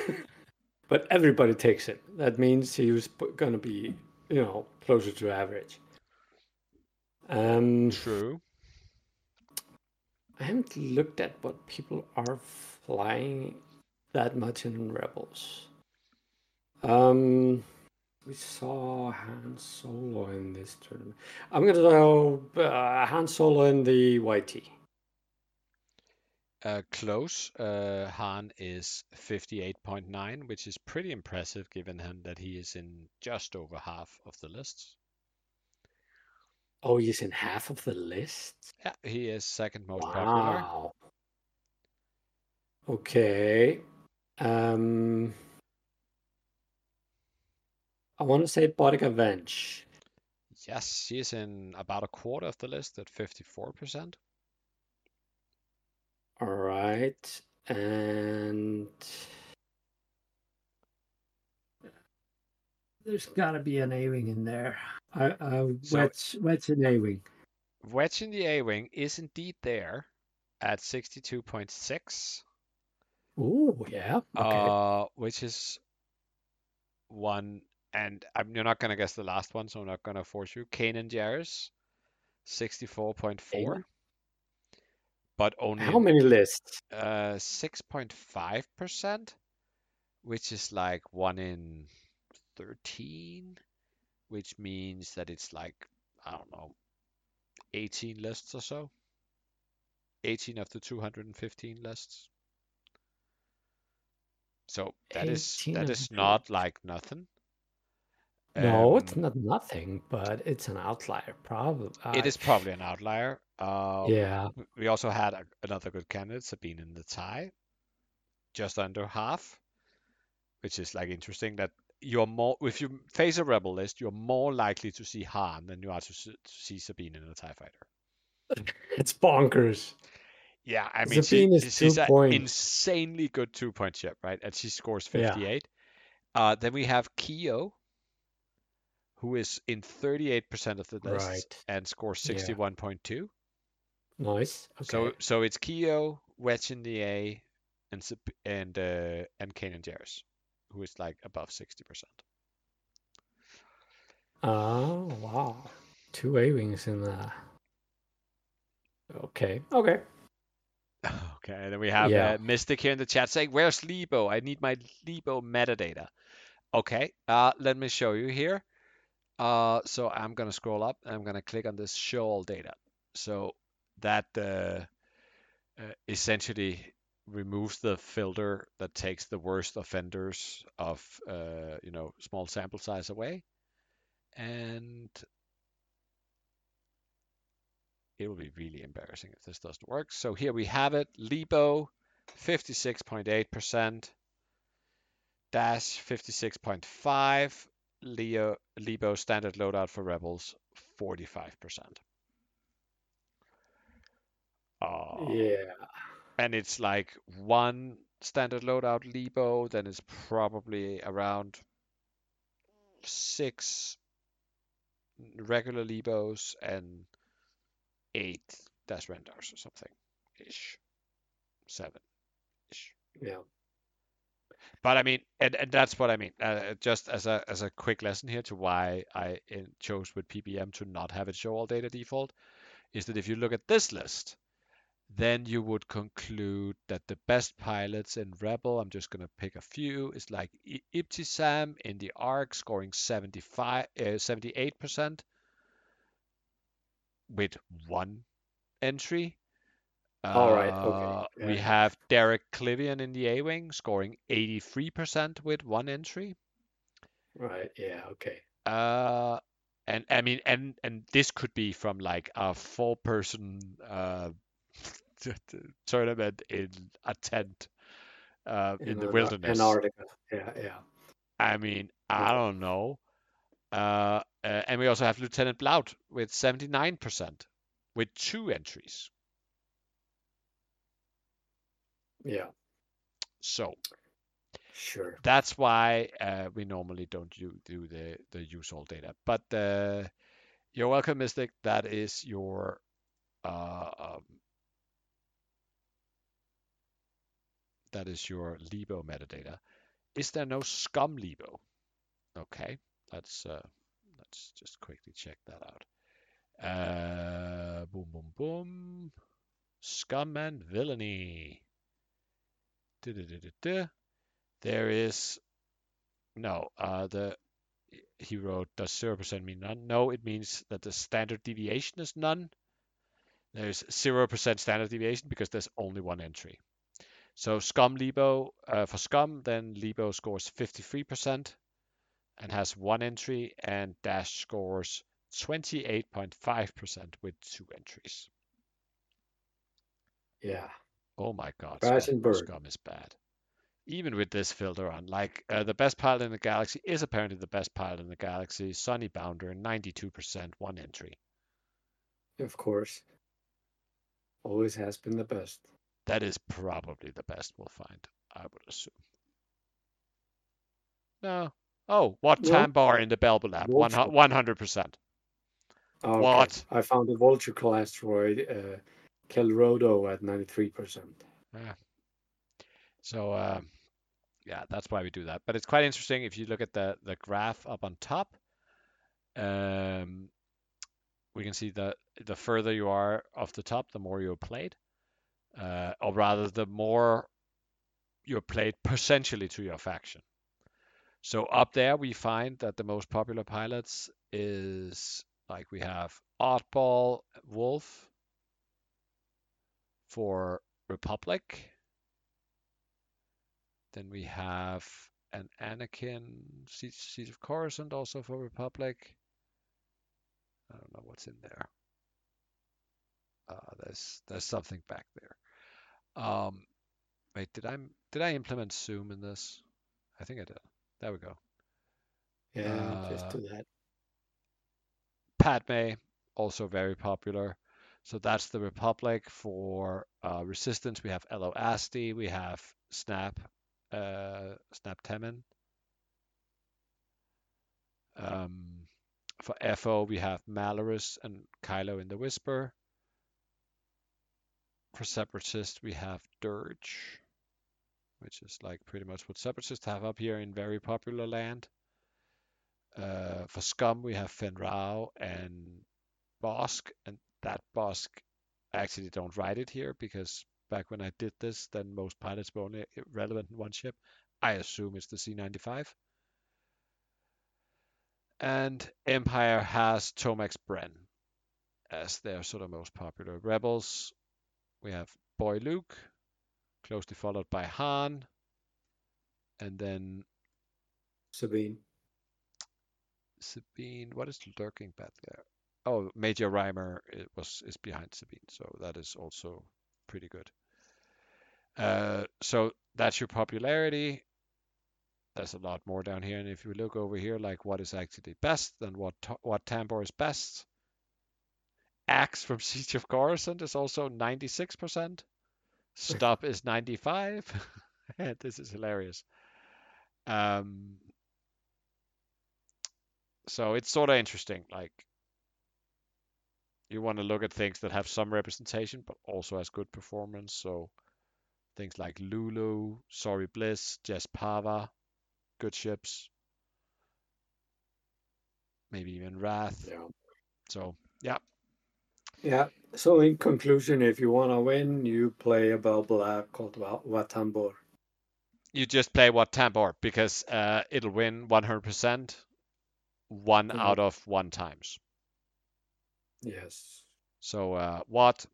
but everybody takes it. That means he was gonna be, you know, closer to average. Um, True. I haven't looked at what people are flying that much in Rebels. Um, we saw Han Solo in this tournament. I'm gonna go uh, Han Solo in the YT. Uh, close. Uh, Han is 58.9, which is pretty impressive given him that he is in just over half of the lists. Oh, he's in half of the list. Yeah, he is second most popular. Wow. Okay. Um, I want to say Bodic Avenge. Yes, she's in about a quarter of the list at 54%. All right, and there's got to be an A-wing in there. I, I So- what's what's an A-wing? Wedge in the A-wing is indeed there at 62.6, Oh yeah. Okay. uh, which is one, and I'm, you're not gonna guess the last one, so I'm not gonna force you. Kanan Jarrus, 64.4, but only How many lists? uh 6.5%, which is like one in 13, which means that it's like, I don't know, 18 lists or so. 18 of the 215 lists. So that is 18 that is not like nothing. No, it's Um, not nothing, but it's an outlier. Probably. It is probably an outlier. Uh, Yeah. We also had a, another good candidate, Sabine in the tie, just under half, which is like interesting that you're more, if you face a rebel list, you're more likely to see Han than you are to, to see Sabine in a tie fighter. It's bonkers. Yeah, I mean, Sabine she, is she's two an insanely good two point ship, right? And she scores Yeah. 58. Uh, then we have Keo, who is in 38% of the lists Right. and scores Yeah. 61.2. Nice. Okay. So so it's Keo, Wedge in the A, and and uh, and Kanan Jarrus, who is like above 60%. Oh wow. Two A-wings in there. Okay. Okay. Okay, and then we have Yeah. uh, Mystic here in the chat saying, "Where's Leebo? I need my Leebo metadata." Okay, uh, let me show you here. Uh, so I'm gonna scroll up I'm gonna click on this show all data. So that uh, uh, essentially removes the filter that takes the worst offenders of uh, you know small sample size away, and it will be really embarrassing if this doesn't work. So here we have it. Leebo, 56.8%. Dash, 56.5. Leo, Leebo standard loadout for Rebels, 45%. Uh, Yeah. and it's like one standard loadout Leebo, then it's probably around six regular Leebos and eight dash rendars or something ish. Seven ish. Yeah. But I mean, and, and that's what I mean. Uh, just as a as a quick lesson here to why I uh, chose with PPM to not have it show all data default, is that if you look at this list, then you would conclude that the best pilots in Rebel, I'm just gonna pick a few, is like Ibtisam in the Arc scoring 75, uh, 78% with one entry. All right, okay, Uh, yeah. We have Derek Klivian in the A-Wing scoring 83% with one entry. Right. Yeah. Okay. Uh, and I mean, and and this could be from like a four-person uh, tournament in a tent uh, in the Antar- wilderness. Antarctica. Yeah. Yeah. I mean, I don't know. Uh, uh, and we also have Lieutenant Blount with 79% with two entries. Yeah. So Sure. that's why uh, we normally don't do, do the, the use all data. But uh, you're welcome, Mystic. That is your uh, um, that is your Leebo metadata. Is there no scum Leebo? Okay, let's uh, let's just quickly check that out. Uh, boom, boom, boom. Scum and villainy. There is no. Uh, the he wrote, does zero percent mean none? No, it means that the standard deviation is none. There's zero percent standard deviation because there's only one entry. So Scum Leebo uh, for Scum, then Leebo scores 53% and has one entry, and Dash scores 28.5% with two entries. Yeah. Oh my God, Scum. Scum is bad. Even with this filter on, like uh, the best pilot in the galaxy is apparently the best pilot in the galaxy. Sunny Bounder, 92%, one entry. Of course. Always has been the best. That is probably the best we'll find, I would assume. No. Oh, what No. Tambor in the Belbullab? Vulture. one hundred percent. Okay. What? I found a vulture class asteroid, uh, Kelrodo at 93%. Yeah. So um, yeah, that's why we do that. But it's quite interesting if you look at the the graph up on top. Um, we can see that the further you are off the top, the more you're played, uh, or rather, the more you're played percentually to your faction. So up there, we find that the most popular pilots is like we have Oddball Wolf for Republic. Then we have an Anakin Siege, of Coruscant also for Republic. I don't know what's in there. Uh, there's there's something back there. Um, wait, did I did I implement Zoom in this? I think I did. There we go. Yeah, just Uh, do that. Padme, also very popular. So that's the Republic. For uh, Resistance, we have Ello Asty, we have Snap, uh, Snap Temmin. Um, for FO, we have Malarus and Kylo in the Whisper. For Separatist, we have Dirge, which is like pretty much what Separatists have up here in very popular land. Uh, for Scum, we have Fenn Rau and Bosk, and that Bosk, I actually don't write it here because back when I did this, then most pilots were only relevant in one ship. I assume it's the C95. And Empire has Tomax Bren as their sort of most popular rebels. We have Boy Luke, closely followed by Han, and then Sabine. Sabine. What is lurking back there? Oh, Major Rhymer it was is behind Sabine, so that is also pretty good. Uh, so that's your popularity. There's a lot more down here, and if you look over here, like what is actually best, then what what Tambor is best. Axe from Siege of Coruscant is also 96%. Stop is 95. this is hilarious. Um, so it's sort of interesting. Like you want to look at things that have some representation, but also has good performance. So things like Lulu, Sorry Bliss, Jess Pava, good ships. Maybe even Wrath. Yeah. So yeah, Yeah. So in conclusion, if you want to win, you play a Bubble app called Wa- Wat Tambor. you just play Wat Tambor because uh, it'll win 100% one Mhm. out of one times. Yes. So uh, what?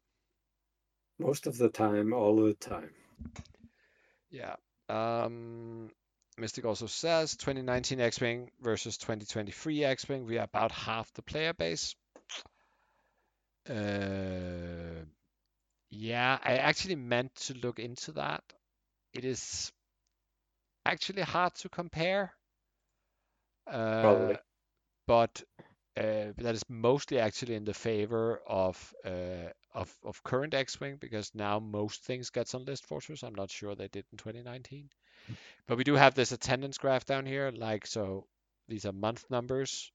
Most of the time, all the time. Yeah. Um, Mystic also says 2019 X-Wing versus 2023 X-Wing. We are about half the player base. Uh, yeah, I actually meant to look into that. It is actually hard to compare. Uh, Probably. but that is mostly actually in the favor of uh, of of current X-wing because now most things gets on ListFortress. I'm not sure they did in 2019, but we do have this attendance graph down here. Like so, these are month numbers.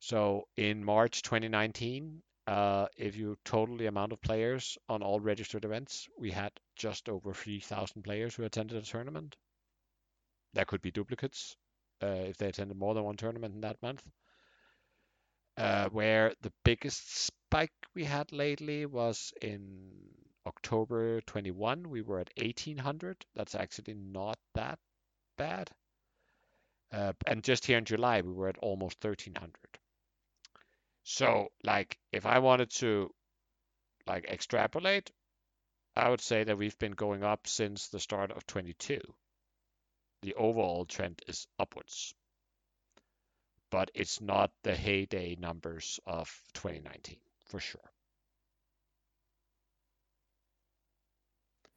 So in March 2019, uh, if you total the amount of players on all registered events, we had just over 3,000 players who attended a tournament. There could be duplicates uh, if they attended more than one tournament in that month. Uh, where the biggest spike we had lately was in October 21. We were at 1800. That's actually not that bad. Uh, and just here in July, we were at almost 1300. So, like, if I wanted to, like, extrapolate, I would say that we've been going up since the start of 22. The overall trend is upwards, but it's not the heyday numbers of 2019 for sure.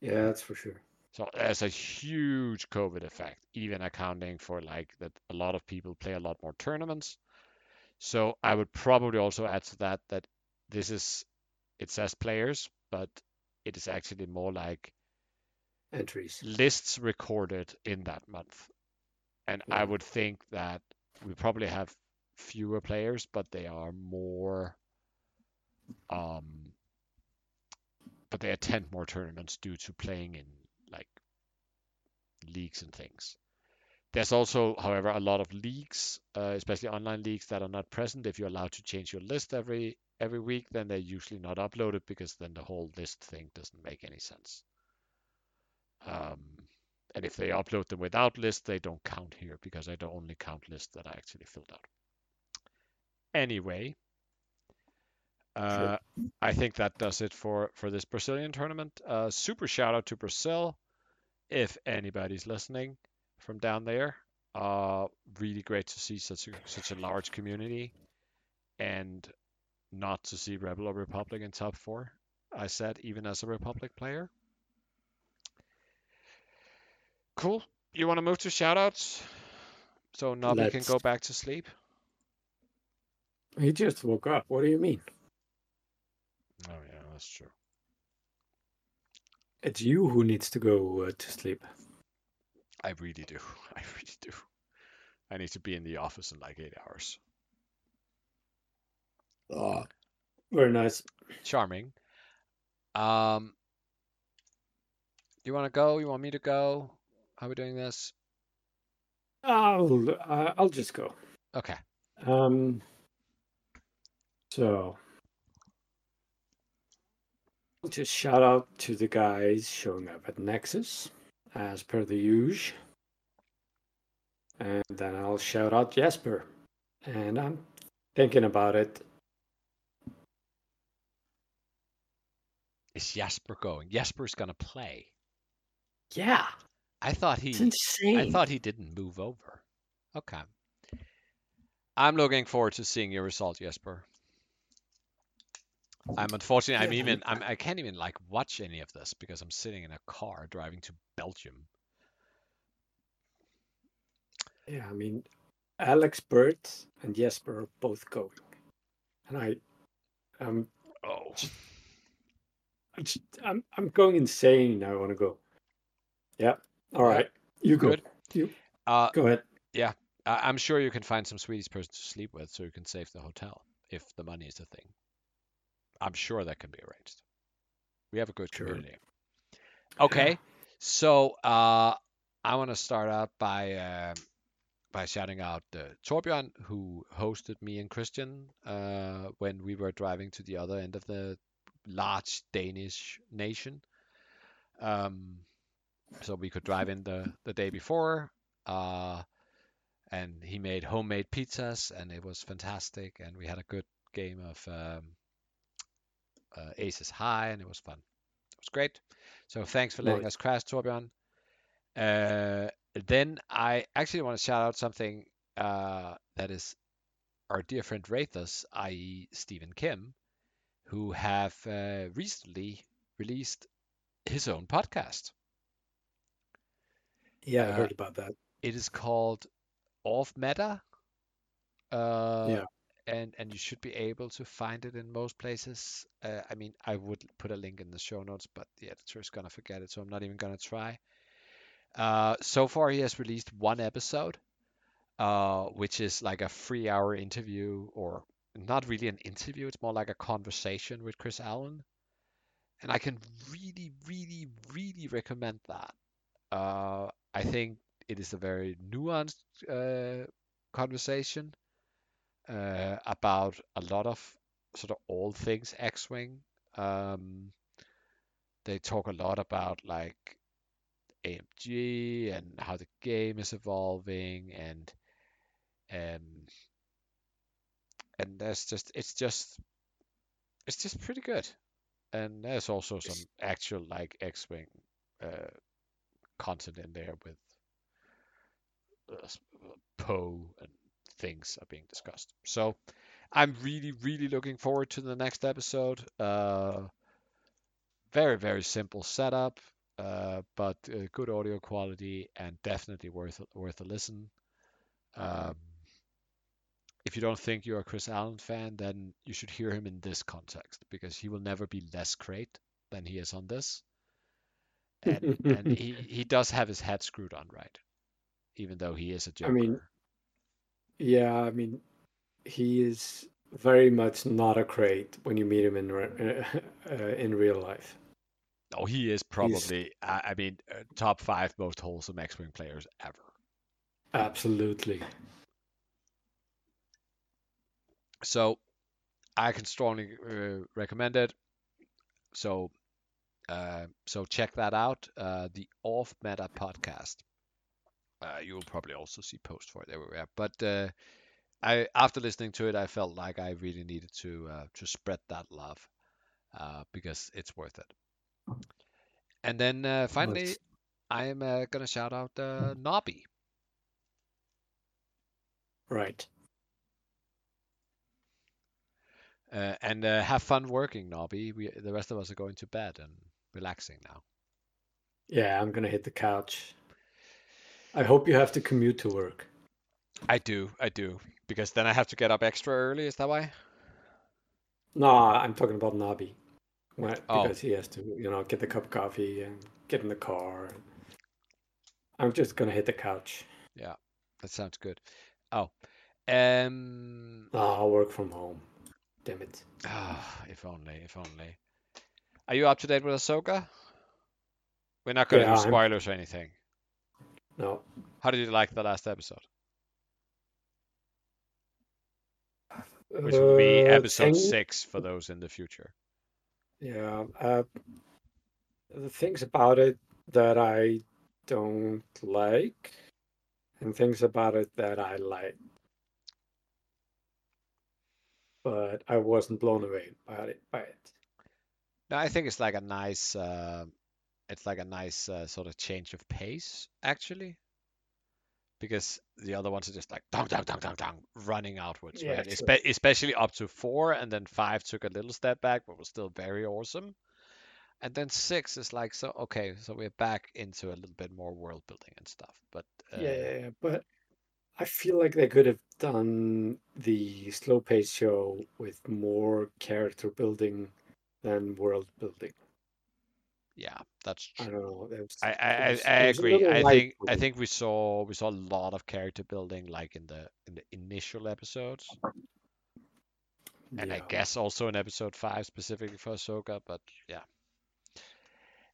Yeah, that's for sure. So there's a huge COVID effect, even accounting for like that a lot of people play a lot more tournaments. So I would probably also add to that that this is it says players, but It is actually more like Entries. lists recorded in that month. And I would think that we probably have fewer players, but they are more um but they attend more tournaments due to playing in like leagues and things. There's also, however, a lot of leagues, uh, especially online leagues, that are not present. If you're allowed to change your list every every week, then they're usually not uploaded because then the whole list thing doesn't make any sense. Um, and if they upload them without list, they don't count here because I don't only count lists that I actually filled out. Anyway, uh, I think that does it for for this Brazilian tournament. Uh, super shout out to Brazil, if anybody's listening from down there. Uh, really great to see such a such a large community, and not to see Rebel or Republic in top four. I said even as a Republic player. Cool. You want to move to shoutouts? So Nobby can Let's. go back to sleep. He just woke up. What do you mean? Oh yeah, that's true. It's you who needs to go uh, to sleep. I really do. I really do. I need to be in the office in like eight hours. Oh, very nice. Charming. Um, you want to go? You want me to go? How are we doing this? I'll uh, I'll just go. Okay. Um. So, just shout out to the guys showing up at Nexus, as per the usual. And then I'll shout out Jesper. And I'm thinking about it. Is Jasper going? Jasper's gonna play. Yeah, I thought he. it's he. insane. I thought he didn't move over. Okay. I'm looking forward to seeing your result, Jesper. I'm unfortunately. I'm even. I'm. I can't even like watch any of this because I'm sitting in a car driving to Belgium. Yeah, I mean, Alex Burt and Jesper are both going, and I, um, Oh. I just, I'm I'm going insane. Now I want to go. Yeah. All Yeah, right. You go. good. You Uh, go ahead. Yeah, I'm sure you can find some Swedish person to sleep with, so you can save the hotel if the money is a thing. I'm sure that can be arranged. We have a good Sure. community. Okay, so uh, I want to start out by uh, by shouting out uh, Torbjörn, who hosted me and Christian uh, when we were driving to the other end of the large Danish nation. Um, so we could drive in the the day before. Uh, and he made homemade pizzas, and it was fantastic. And we had a good game of um, uh, Aces High, and it was fun. It was great. So thanks for letting Nice. us crash, Torbjörn. Uh, then I actually want to shout out something uh, that is our dear friend Rathus, i.e. Stephen Kim, who have uh, recently released his own podcast. Yeah, I Uh, heard about that. It is called Off Meta. Uh, Yeah. And and you should be able to find it in most places. Uh, I mean, I would put a link in the show notes, but the editor is gonna forget it, so I'm not even gonna try. Uh, so far, he has released one episode, uh, which is like a three-hour interview, or not really an interview. It's more like a conversation with Chris Allen, and I can really, really, really recommend that. I think it is a very nuanced uh, conversation uh, about a lot of sort of all things X-Wing. Um, they talk a lot about like AMG and how the game is evolving and um, and that's just it's just it's just pretty good. And there's also some actual like X-Wing uh, content in there with uh, Poe and things are being discussed. So I'm really, really looking forward to the next episode. Uh, very, very simple setup, uh, but uh, good audio quality and definitely worth worth a listen. Um, if you don't think you're a Chris Allen fan, then you should hear him in this context because he will never be less great than he is on this. And, and he, he does have his head screwed on right, even though he is a Joker. I mean, yeah, I mean, he is very much not a crate when you meet him in re- uh, in real life. oh, he is probably, I, I mean, uh, top five most wholesome X-wing players ever. Absolutely. So I can strongly uh, recommend it. So uh, so check that out. Uh, the Off Meta podcast. Uh, you will probably also see posts for it everywhere. But uh, I after listening to it, I felt like I really needed to uh, to spread that love uh, because it's worth it. And then uh, finally, I'm uh, gonna shout out uh, Nobby. Right. Uh, and uh, have fun working, Nobby. We the rest of us are going to bed and relaxing now. Yeah, I'm gonna hit the couch. I hope you have to commute to work. I do, I do, because then I have to get up extra early. Is that why? No, I'm talking about Nobby. Oh. Because he has to, you know, get the cup of coffee and get in the car. I'm just gonna hit the couch. Yeah, that sounds good. Oh, um, No, I'll work from home. Damn it. ah, if only, if only. Are you up to date with Ahsoka? We're not going to Yeah, do I'm- spoilers or anything. No. How did you like the last episode? Which would be Uh, episode thing- six for those in the future. Yeah. Uh, the things about it that I don't like, and things about it that I like. But I wasn't blown away by it. By it. I think it's like a nice, uh, it's like a nice uh, sort of change of pace, actually. Because the other ones are just like dong dong dong dong dong running outwards, Yeah, right? Espe- especially up to four, and then five took a little step back, but was still very awesome. And then six is like so okay, so we're back into a little bit more world building and stuff. But uh, Yeah, yeah, yeah, but I feel like they could have done the slow pace show with more character building than world building. yeah, that's I true. don't know. was- I, I, I, was- I a agree. I think I think we saw we saw a lot of character building like in the in the initial episodes. and I guess also in episode five specifically for Ahsoka, but yeah.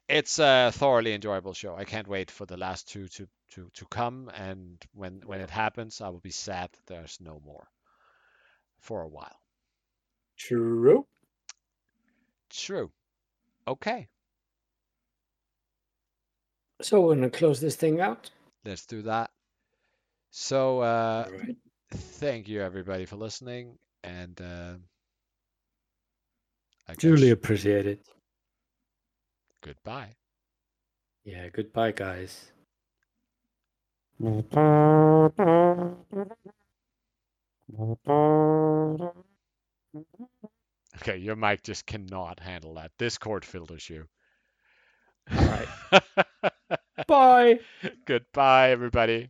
It's a thoroughly enjoyable show. I can't wait for the last two to, to, to come, and when when it happens, I will be sad there's no more for a while. True. True. Okay, So we're gonna close this thing out. let's do that. So uh, All right. thank you everybody for listening, and uh, I Truly guess appreciate it. goodbye. Yeah. Goodbye, guys. Okay, your mic just cannot handle that. Discord filters you. All right. Bye. Goodbye, everybody.